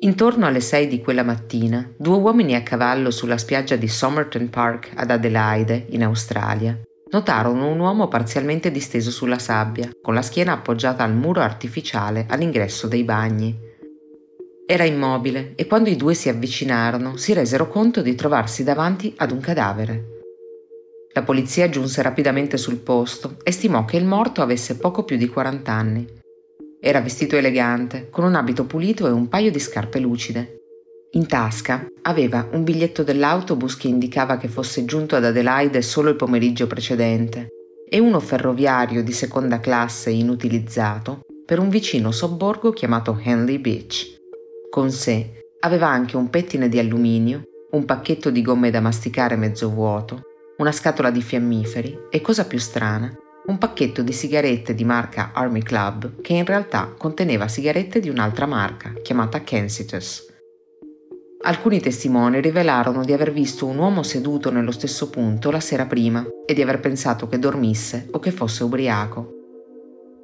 Intorno alle 6 di quella mattina, due uomini a cavallo sulla spiaggia di Somerton Park ad Adelaide, in Australia, notarono un uomo parzialmente disteso sulla sabbia, con la schiena appoggiata al muro artificiale all'ingresso dei bagni. Era immobile e quando i due si avvicinarono si resero conto di trovarsi davanti ad un cadavere. La polizia giunse rapidamente sul posto e stimò che il morto avesse poco più di 40 anni. Era vestito elegante, con un abito pulito e un paio di scarpe lucide. In tasca aveva un biglietto dell'autobus che indicava che fosse giunto ad Adelaide solo il pomeriggio precedente e uno ferroviario di seconda classe inutilizzato per un vicino sobborgo chiamato Henley Beach. Con sé aveva anche un pettine di alluminio, un pacchetto di gomme da masticare mezzo vuoto, una scatola di fiammiferi e, cosa più strana, un pacchetto di sigarette di marca Army Club che in realtà conteneva sigarette di un'altra marca chiamata Kensitus. Alcuni testimoni rivelarono di aver visto un uomo seduto nello stesso punto la sera prima e di aver pensato che dormisse o che fosse ubriaco.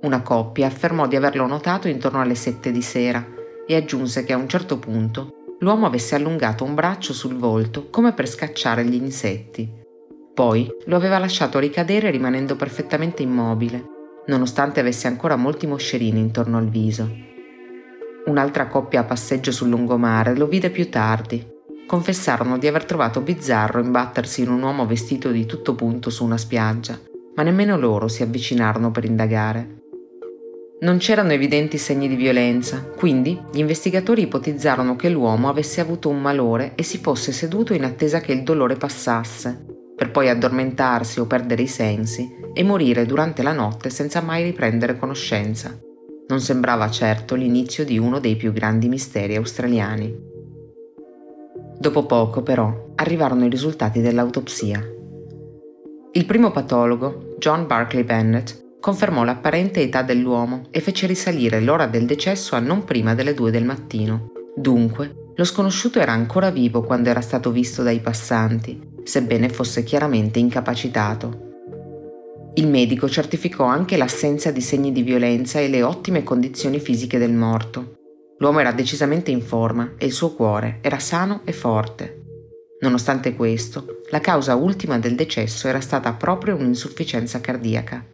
Una coppia affermò di averlo notato intorno alle sette di sera e aggiunse che a un certo punto l'uomo avesse allungato un braccio sul volto come per scacciare gli insetti. Poi lo aveva lasciato ricadere rimanendo perfettamente immobile, nonostante avesse ancora molti moscerini intorno al viso. Un'altra coppia a passeggio sul lungomare lo vide più tardi. Confessarono di aver trovato bizzarro imbattersi in un uomo vestito di tutto punto su una spiaggia, ma nemmeno loro si avvicinarono per indagare. Non c'erano evidenti segni di violenza, quindi gli investigatori ipotizzarono che l'uomo avesse avuto un malore e si fosse seduto in attesa che il dolore passasse, per poi addormentarsi o perdere i sensi e morire durante la notte senza mai riprendere conoscenza. Non sembrava certo l'inizio di uno dei più grandi misteri australiani. Dopo poco, però, arrivarono i risultati dell'autopsia. Il primo patologo, John Barclay Bennett, confermò l'apparente età dell'uomo e fece risalire l'ora del decesso a non prima delle due del mattino. Dunque, lo sconosciuto era ancora vivo quando era stato visto dai passanti, sebbene fosse chiaramente incapacitato. Il medico certificò anche l'assenza di segni di violenza e le ottime condizioni fisiche del morto. L'uomo era decisamente in forma e il suo cuore era sano e forte. Nonostante questo, la causa ultima del decesso era stata proprio un'insufficienza cardiaca.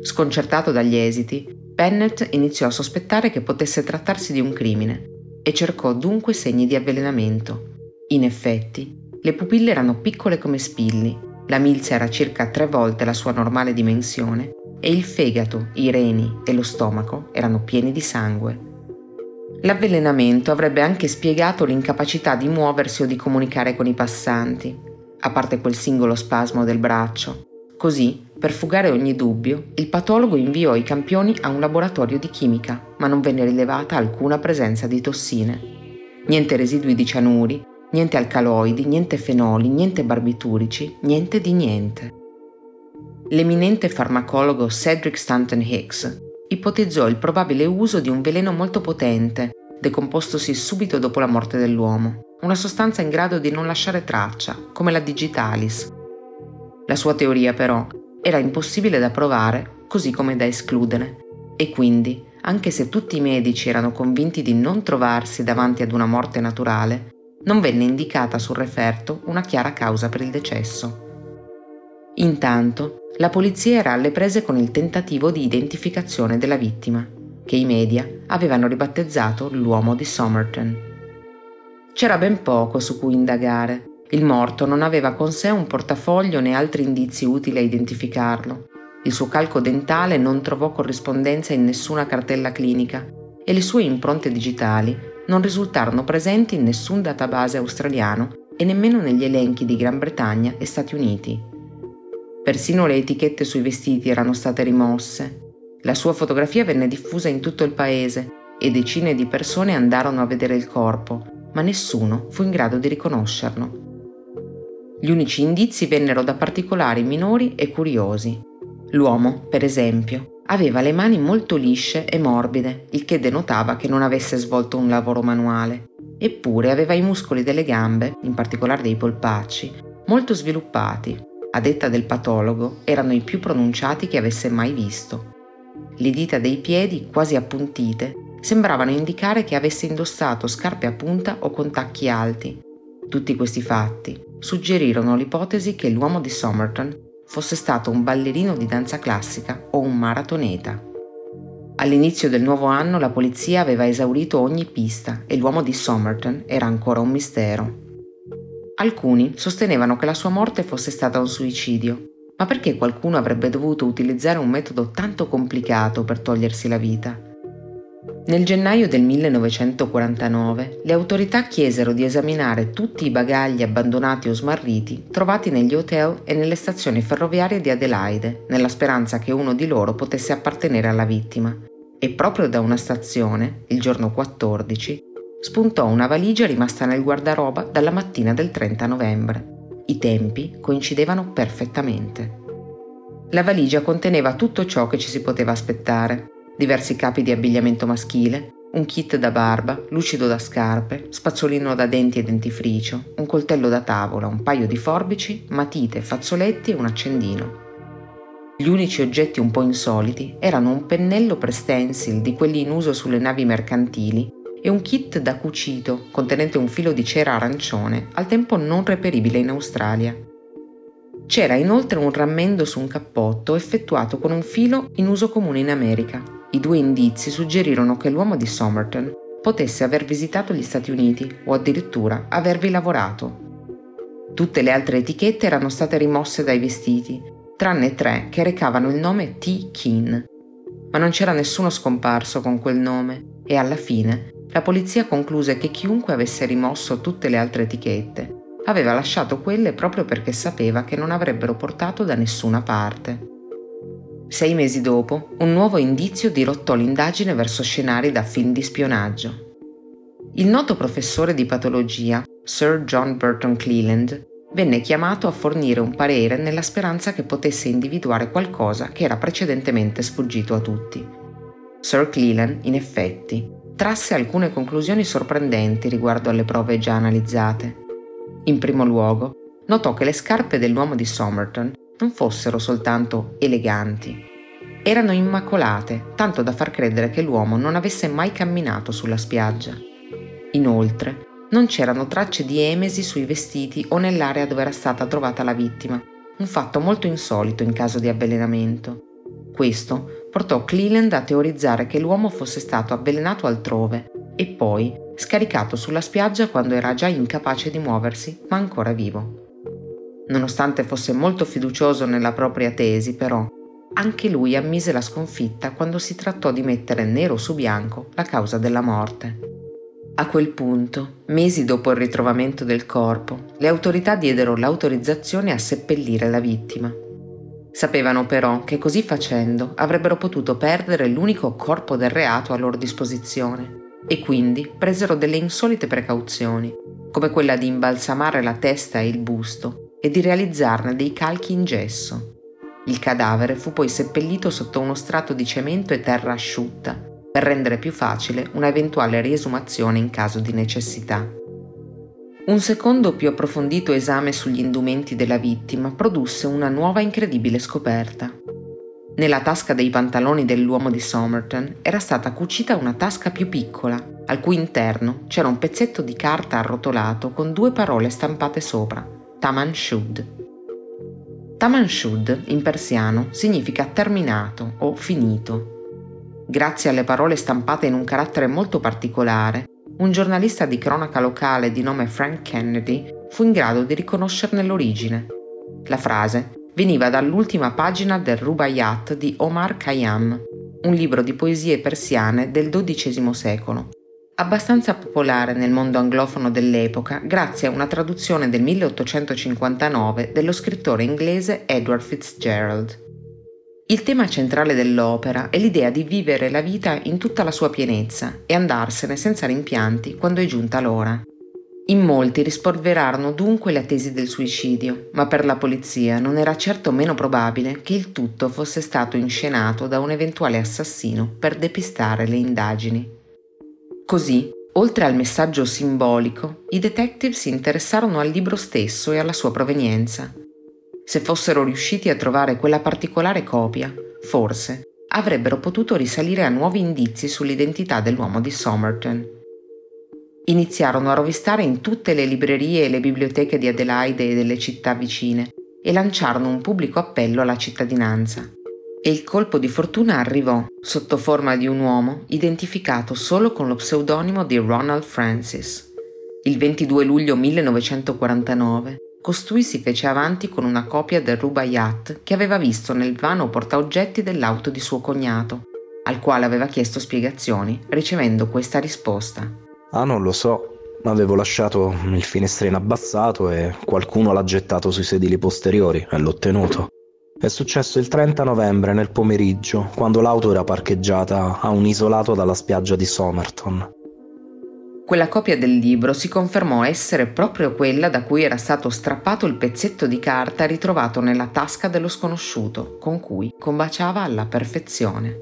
Sconcertato dagli esiti, Bennett iniziò a sospettare che potesse trattarsi di un crimine e cercò dunque segni di avvelenamento. In effetti, le pupille erano piccole come spilli la milza era circa tre volte la sua normale dimensione e il fegato, i reni e lo stomaco erano pieni di sangue. L'avvelenamento avrebbe anche spiegato l'incapacità di muoversi o di comunicare con i passanti, a parte quel singolo spasmo del braccio. Così, per fugare ogni dubbio, il patologo inviò i campioni a un laboratorio di chimica, ma non venne rilevata alcuna presenza di tossine. Niente residui di cianuri, Niente alcaloidi, niente fenoli, niente barbiturici, niente di niente. L'eminente farmacologo Cedric Stanton Hicks ipotizzò il probabile uso di un veleno molto potente, decompostosi subito dopo la morte dell'uomo, una sostanza in grado di non lasciare traccia, come la digitalis. La sua teoria però era impossibile da provare, così come da escludere, e quindi, anche se tutti i medici erano convinti di non trovarsi davanti ad una morte naturale, non venne indicata sul referto una chiara causa per il decesso. Intanto, la polizia era alle prese con il tentativo di identificazione della vittima, che i media avevano ribattezzato l'uomo di Somerton. C'era ben poco su cui indagare. Il morto non aveva con sé un portafoglio né altri indizi utili a identificarlo. Il suo calco dentale non trovò corrispondenza in nessuna cartella clinica e le sue impronte digitali non risultarono presenti in nessun database australiano e nemmeno negli elenchi di Gran Bretagna e Stati Uniti. Persino le etichette sui vestiti erano state rimosse. La sua fotografia venne diffusa in tutto il paese e decine di persone andarono a vedere il corpo, ma nessuno fu in grado di riconoscerlo. Gli unici indizi vennero da particolari minori e curiosi. L'uomo, per esempio, Aveva le mani molto lisce e morbide, il che denotava che non avesse svolto un lavoro manuale. Eppure aveva i muscoli delle gambe, in particolare dei polpacci, molto sviluppati. A detta del patologo, erano i più pronunciati che avesse mai visto. Le dita dei piedi, quasi appuntite, sembravano indicare che avesse indossato scarpe a punta o con tacchi alti. Tutti questi fatti suggerirono l'ipotesi che l'uomo di Somerton fosse stato un ballerino di danza classica o un maratoneta. All'inizio del nuovo anno la polizia aveva esaurito ogni pista e l'uomo di Somerton era ancora un mistero. Alcuni sostenevano che la sua morte fosse stata un suicidio, ma perché qualcuno avrebbe dovuto utilizzare un metodo tanto complicato per togliersi la vita? Nel gennaio del 1949 le autorità chiesero di esaminare tutti i bagagli abbandonati o smarriti trovati negli hotel e nelle stazioni ferroviarie di Adelaide, nella speranza che uno di loro potesse appartenere alla vittima. E proprio da una stazione, il giorno 14, spuntò una valigia rimasta nel guardaroba dalla mattina del 30 novembre. I tempi coincidevano perfettamente. La valigia conteneva tutto ciò che ci si poteva aspettare diversi capi di abbigliamento maschile, un kit da barba, lucido da scarpe, spazzolino da denti e dentifricio, un coltello da tavola, un paio di forbici, matite, fazzoletti e un accendino. Gli unici oggetti un po' insoliti erano un pennello per stencil di quelli in uso sulle navi mercantili e un kit da cucito contenente un filo di cera arancione, al tempo non reperibile in Australia. C'era inoltre un rammendo su un cappotto effettuato con un filo in uso comune in America, i due indizi suggerirono che l'uomo di Somerton potesse aver visitato gli Stati Uniti o addirittura avervi lavorato. Tutte le altre etichette erano state rimosse dai vestiti, tranne tre che recavano il nome T. Keane. Ma non c'era nessuno scomparso con quel nome e alla fine la polizia concluse che chiunque avesse rimosso tutte le altre etichette aveva lasciato quelle proprio perché sapeva che non avrebbero portato da nessuna parte. Sei mesi dopo, un nuovo indizio dirottò l'indagine verso scenari da film di spionaggio. Il noto professore di patologia, Sir John Burton Cleland, venne chiamato a fornire un parere nella speranza che potesse individuare qualcosa che era precedentemente sfuggito a tutti. Sir Cleland, in effetti, trasse alcune conclusioni sorprendenti riguardo alle prove già analizzate. In primo luogo, notò che le scarpe dell'uomo di Somerton non fossero soltanto eleganti, erano immacolate, tanto da far credere che l'uomo non avesse mai camminato sulla spiaggia. Inoltre, non c'erano tracce di emesi sui vestiti o nell'area dove era stata trovata la vittima, un fatto molto insolito in caso di avvelenamento. Questo portò Cleland a teorizzare che l'uomo fosse stato avvelenato altrove e poi scaricato sulla spiaggia quando era già incapace di muoversi, ma ancora vivo. Nonostante fosse molto fiducioso nella propria tesi, però, anche lui ammise la sconfitta quando si trattò di mettere nero su bianco la causa della morte. A quel punto, mesi dopo il ritrovamento del corpo, le autorità diedero l'autorizzazione a seppellire la vittima. Sapevano però che così facendo avrebbero potuto perdere l'unico corpo del reato a loro disposizione e quindi presero delle insolite precauzioni, come quella di imbalsamare la testa e il busto e di realizzarne dei calchi in gesso. Il cadavere fu poi seppellito sotto uno strato di cemento e terra asciutta per rendere più facile una eventuale riesumazione in caso di necessità. Un secondo più approfondito esame sugli indumenti della vittima produsse una nuova incredibile scoperta. Nella tasca dei pantaloni dell'uomo di Somerton era stata cucita una tasca più piccola, al cui interno c'era un pezzetto di carta arrotolato con due parole stampate sopra, Taman Shud. Taman Shud in persiano significa terminato o finito. Grazie alle parole stampate in un carattere molto particolare, un giornalista di cronaca locale di nome Frank Kennedy fu in grado di riconoscerne l'origine. La frase veniva dall'ultima pagina del Rubaiyat di Omar Khayyam, un libro di poesie persiane del XII secolo, abbastanza popolare nel mondo anglofono dell'epoca grazie a una traduzione del 1859 dello scrittore inglese Edward Fitzgerald. Il tema centrale dell'opera è l'idea di vivere la vita in tutta la sua pienezza e andarsene senza rimpianti quando è giunta l'ora. In molti rispolverarono dunque la tesi del suicidio, ma per la polizia non era certo meno probabile che il tutto fosse stato inscenato da un eventuale assassino per depistare le indagini. Così, oltre al messaggio simbolico, i detective si interessarono al libro stesso e alla sua provenienza. Se fossero riusciti a trovare quella particolare copia, forse avrebbero potuto risalire a nuovi indizi sull'identità dell'uomo di Somerton. Iniziarono a rovistare in tutte le librerie e le biblioteche di Adelaide e delle città vicine e lanciarono un pubblico appello alla cittadinanza. E il colpo di fortuna arrivò sotto forma di un uomo identificato solo con lo pseudonimo di Ronald Francis. Il 22 luglio 1949 costui si fece avanti con una copia del Rubaiyat che aveva visto nel vano portaoggetti dell'auto di suo cognato, al quale aveva chiesto spiegazioni, ricevendo questa risposta. Ah, non lo so. Avevo lasciato il finestrino abbassato e qualcuno l'ha gettato sui sedili posteriori e l'ho tenuto. È successo il 30 novembre nel pomeriggio, quando l'auto era parcheggiata a un isolato dalla spiaggia di Somerton. Quella copia del libro si confermò essere proprio quella da cui era stato strappato il pezzetto di carta ritrovato nella tasca dello sconosciuto, con cui combaciava alla perfezione.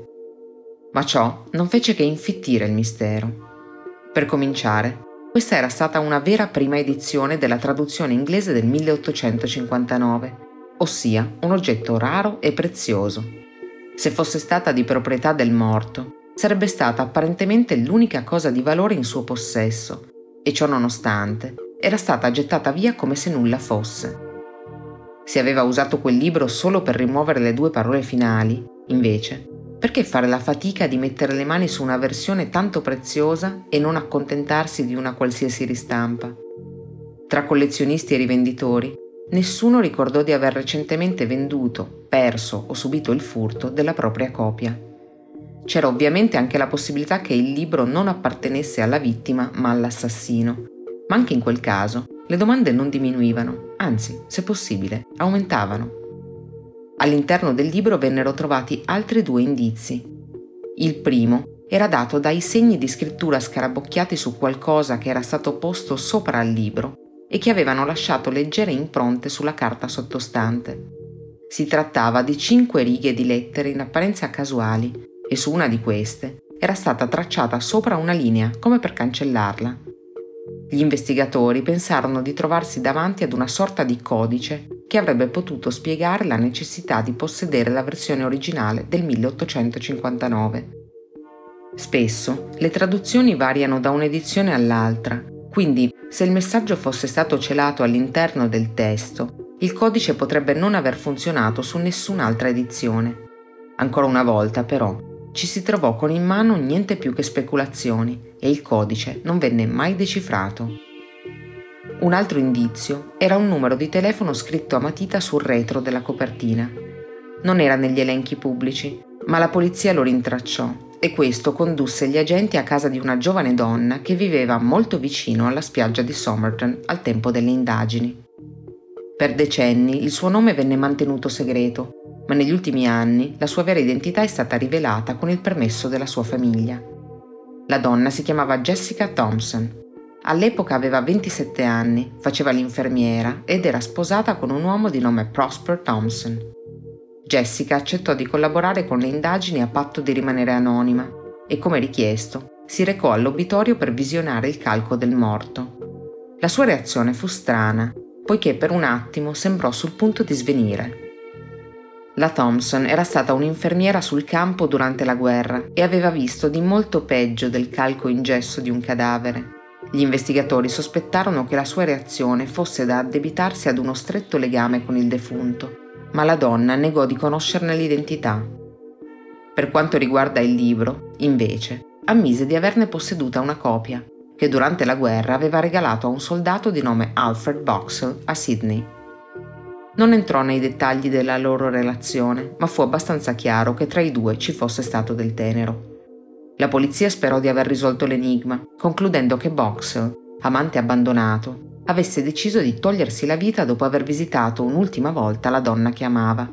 Ma ciò non fece che infittire il mistero. Per cominciare, questa era stata una vera prima edizione della traduzione inglese del 1859, ossia un oggetto raro e prezioso. Se fosse stata di proprietà del morto, sarebbe stata apparentemente l'unica cosa di valore in suo possesso e ciò nonostante era stata gettata via come se nulla fosse. Se aveva usato quel libro solo per rimuovere le due parole finali, invece, perché fare la fatica di mettere le mani su una versione tanto preziosa e non accontentarsi di una qualsiasi ristampa? Tra collezionisti e rivenditori, nessuno ricordò di aver recentemente venduto, perso o subito il furto della propria copia. C'era ovviamente anche la possibilità che il libro non appartenesse alla vittima ma all'assassino, ma anche in quel caso le domande non diminuivano, anzi, se possibile, aumentavano. All'interno del libro vennero trovati altri due indizi. Il primo era dato dai segni di scrittura scarabocchiati su qualcosa che era stato posto sopra al libro e che avevano lasciato leggere impronte sulla carta sottostante. Si trattava di cinque righe di lettere in apparenza casuali, e su una di queste era stata tracciata sopra una linea come per cancellarla. Gli investigatori pensarono di trovarsi davanti ad una sorta di codice che avrebbe potuto spiegare la necessità di possedere la versione originale del 1859. Spesso le traduzioni variano da un'edizione all'altra, quindi se il messaggio fosse stato celato all'interno del testo, il codice potrebbe non aver funzionato su nessun'altra edizione. Ancora una volta, però, ci si trovò con in mano niente più che speculazioni e il codice non venne mai decifrato. Un altro indizio era un numero di telefono scritto a matita sul retro della copertina. Non era negli elenchi pubblici, ma la polizia lo rintracciò e questo condusse gli agenti a casa di una giovane donna che viveva molto vicino alla spiaggia di Somerton al tempo delle indagini. Per decenni il suo nome venne mantenuto segreto ma negli ultimi anni la sua vera identità è stata rivelata con il permesso della sua famiglia. La donna si chiamava Jessica Thompson. All'epoca aveva 27 anni, faceva l'infermiera ed era sposata con un uomo di nome Prosper Thompson. Jessica accettò di collaborare con le indagini a patto di rimanere anonima e, come richiesto, si recò all'obitorio per visionare il calco del morto. La sua reazione fu strana, poiché per un attimo sembrò sul punto di svenire. La Thompson era stata un'infermiera sul campo durante la guerra e aveva visto di molto peggio del calco in gesso di un cadavere. Gli investigatori sospettarono che la sua reazione fosse da addebitarsi ad uno stretto legame con il defunto, ma la donna negò di conoscerne l'identità. Per quanto riguarda il libro, invece, ammise di averne posseduta una copia, che durante la guerra aveva regalato a un soldato di nome Alfred Boxall a Sydney. Non entrò nei dettagli della loro relazione, ma fu abbastanza chiaro che tra i due ci fosse stato del tenero. La polizia sperò di aver risolto l'enigma, concludendo che Boxell, amante abbandonato, avesse deciso di togliersi la vita dopo aver visitato un'ultima volta la donna che amava.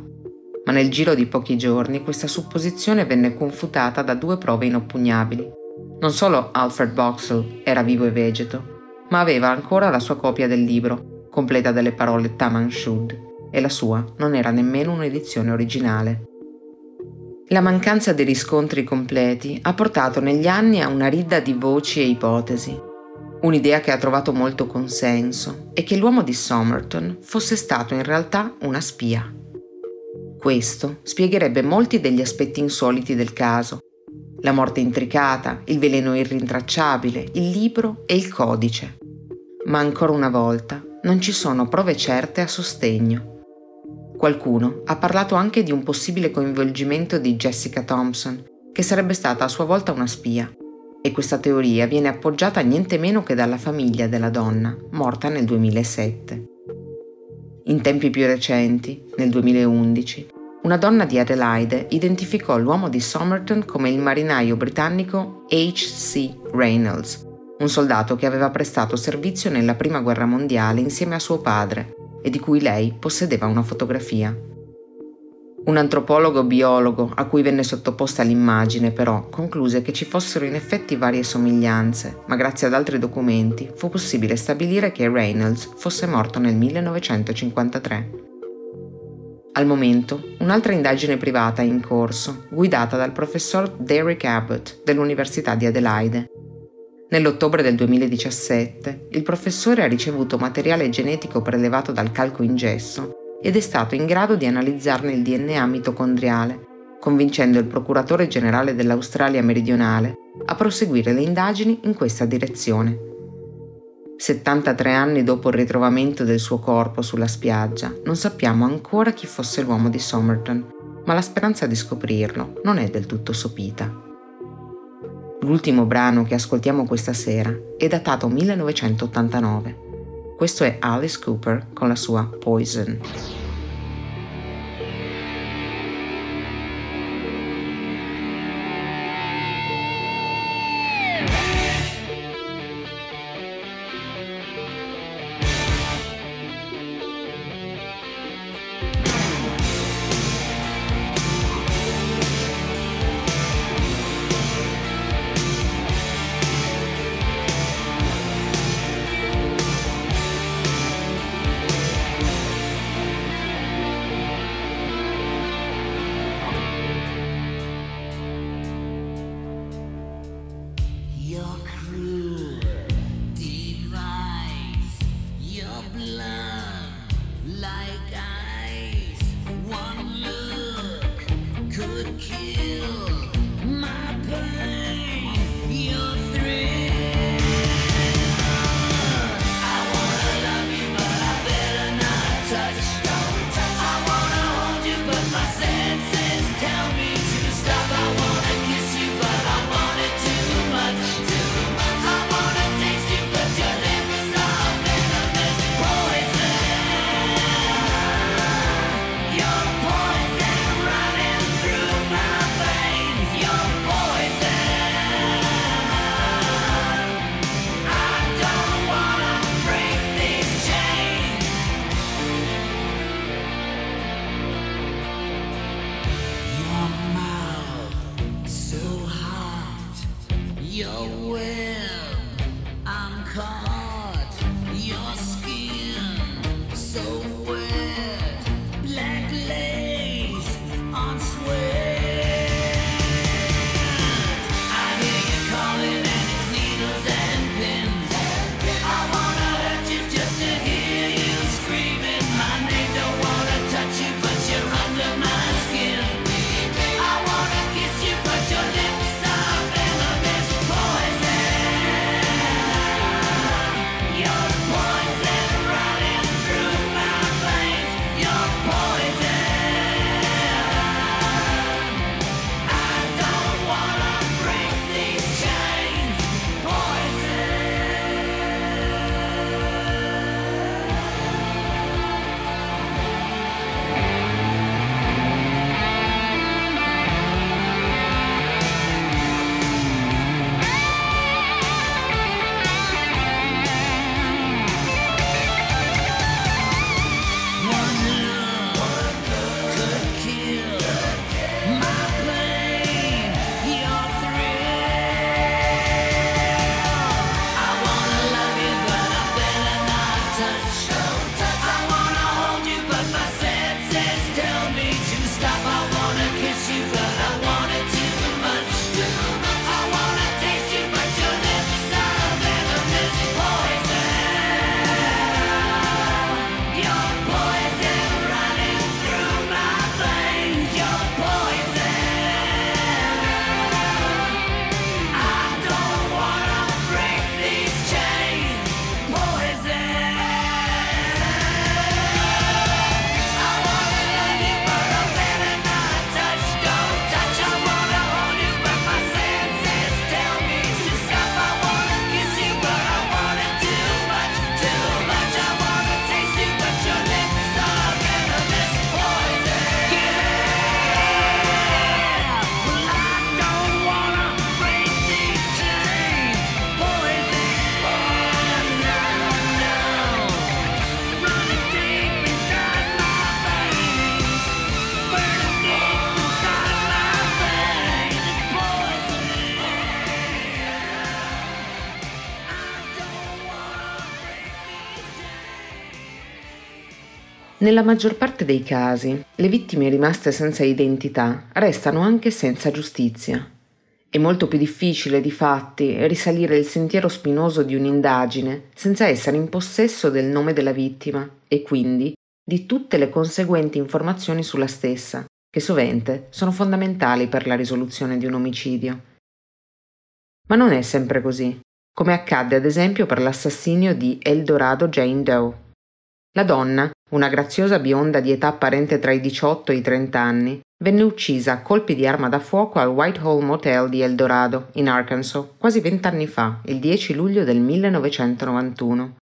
Ma nel giro di pochi giorni questa supposizione venne confutata da due prove inoppugnabili. Non solo Alfred Boxell era vivo e vegeto, ma aveva ancora la sua copia del libro, completa delle parole Taman Shud, e la sua non era nemmeno un'edizione originale. La mancanza di riscontri completi ha portato negli anni a una ridda di voci e ipotesi. Un'idea che ha trovato molto consenso è che l'uomo di Somerton fosse stato in realtà una spia. Questo spiegherebbe molti degli aspetti insoliti del caso. La morte intricata, il veleno irrintracciabile, il libro e il codice. Ma ancora una volta non ci sono prove certe a sostegno. Qualcuno ha parlato anche di un possibile coinvolgimento di Jessica Thompson, che sarebbe stata a sua volta una spia, e questa teoria viene appoggiata niente meno che dalla famiglia della donna, morta nel 2007. In tempi più recenti, nel 2011, una donna di Adelaide identificò l'uomo di Somerton come il marinaio britannico H.C. Reynolds, un soldato che aveva prestato servizio nella Prima Guerra Mondiale insieme a suo padre e di cui lei possedeva una fotografia. Un antropologo biologo a cui venne sottoposta l'immagine però concluse che ci fossero in effetti varie somiglianze, ma grazie ad altri documenti fu possibile stabilire che Reynolds fosse morto nel 1953. Al momento, un'altra indagine privata è in corso, guidata dal professor Derek Abbott dell'Università di Adelaide, Nell'ottobre del 2017 il professore ha ricevuto materiale genetico prelevato dal calco in gesso ed è stato in grado di analizzarne il DNA mitocondriale, convincendo il procuratore generale dell'Australia meridionale a proseguire le indagini in questa direzione. 73 anni dopo il ritrovamento del suo corpo sulla spiaggia, non sappiamo ancora chi fosse l'uomo di Somerton, ma la speranza di scoprirlo non è del tutto sopita. L'ultimo brano che ascoltiamo questa sera è datato 1989. Questo è Alice Cooper con la sua Poison. Nella maggior parte dei casi, le vittime rimaste senza identità restano anche senza giustizia. È molto più difficile, di fatti, risalire il sentiero spinoso di un'indagine senza essere in possesso del nome della vittima e quindi di tutte le conseguenti informazioni sulla stessa, che sovente sono fondamentali per la risoluzione di un omicidio. Ma non è sempre così, come accadde ad esempio per l'assassinio di Eldorado Jane Doe. La donna, una graziosa bionda di età apparente tra i 18 e i 30 anni, venne uccisa a colpi di arma da fuoco al Whitehall Motel di Eldorado, in Arkansas, quasi vent'anni fa, il 10 luglio del 1991.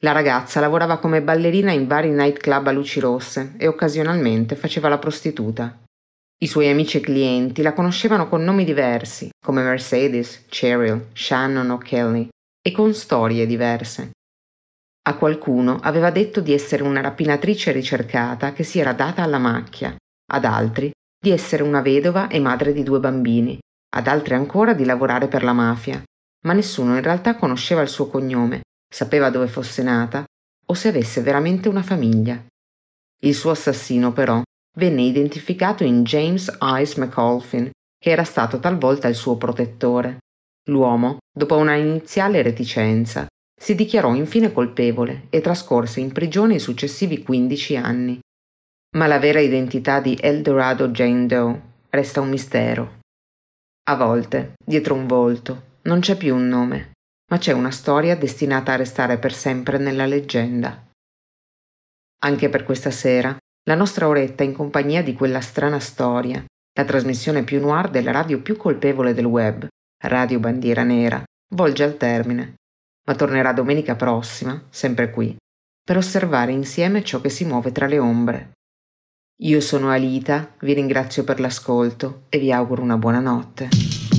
La ragazza lavorava come ballerina in vari nightclub a luci rosse e occasionalmente faceva la prostituta. I suoi amici e clienti la conoscevano con nomi diversi, come Mercedes, Cheryl, Shannon o Kelly, e con storie diverse. A qualcuno aveva detto di essere una rapinatrice ricercata che si era data alla macchia, ad altri di essere una vedova e madre di due bambini, ad altri ancora di lavorare per la mafia, ma nessuno in realtà conosceva il suo cognome, sapeva dove fosse nata o se avesse veramente una famiglia. Il suo assassino, però, venne identificato in James Ice McAulphin, che era stato talvolta il suo protettore. L'uomo, dopo una iniziale reticenza, si dichiarò infine colpevole e trascorse in prigione i successivi 15 anni. Ma la vera identità di Eldorado Jane Doe resta un mistero. A volte, dietro un volto, non c'è più un nome, ma c'è una storia destinata a restare per sempre nella leggenda. Anche per questa sera, la nostra oretta in compagnia di quella strana storia, la trasmissione più noir della radio più colpevole del web, Radio Bandiera Nera, volge al termine ma tornerà domenica prossima, sempre qui, per osservare insieme ciò che si muove tra le ombre. Io sono Alita, vi ringrazio per l'ascolto e vi auguro una buona notte.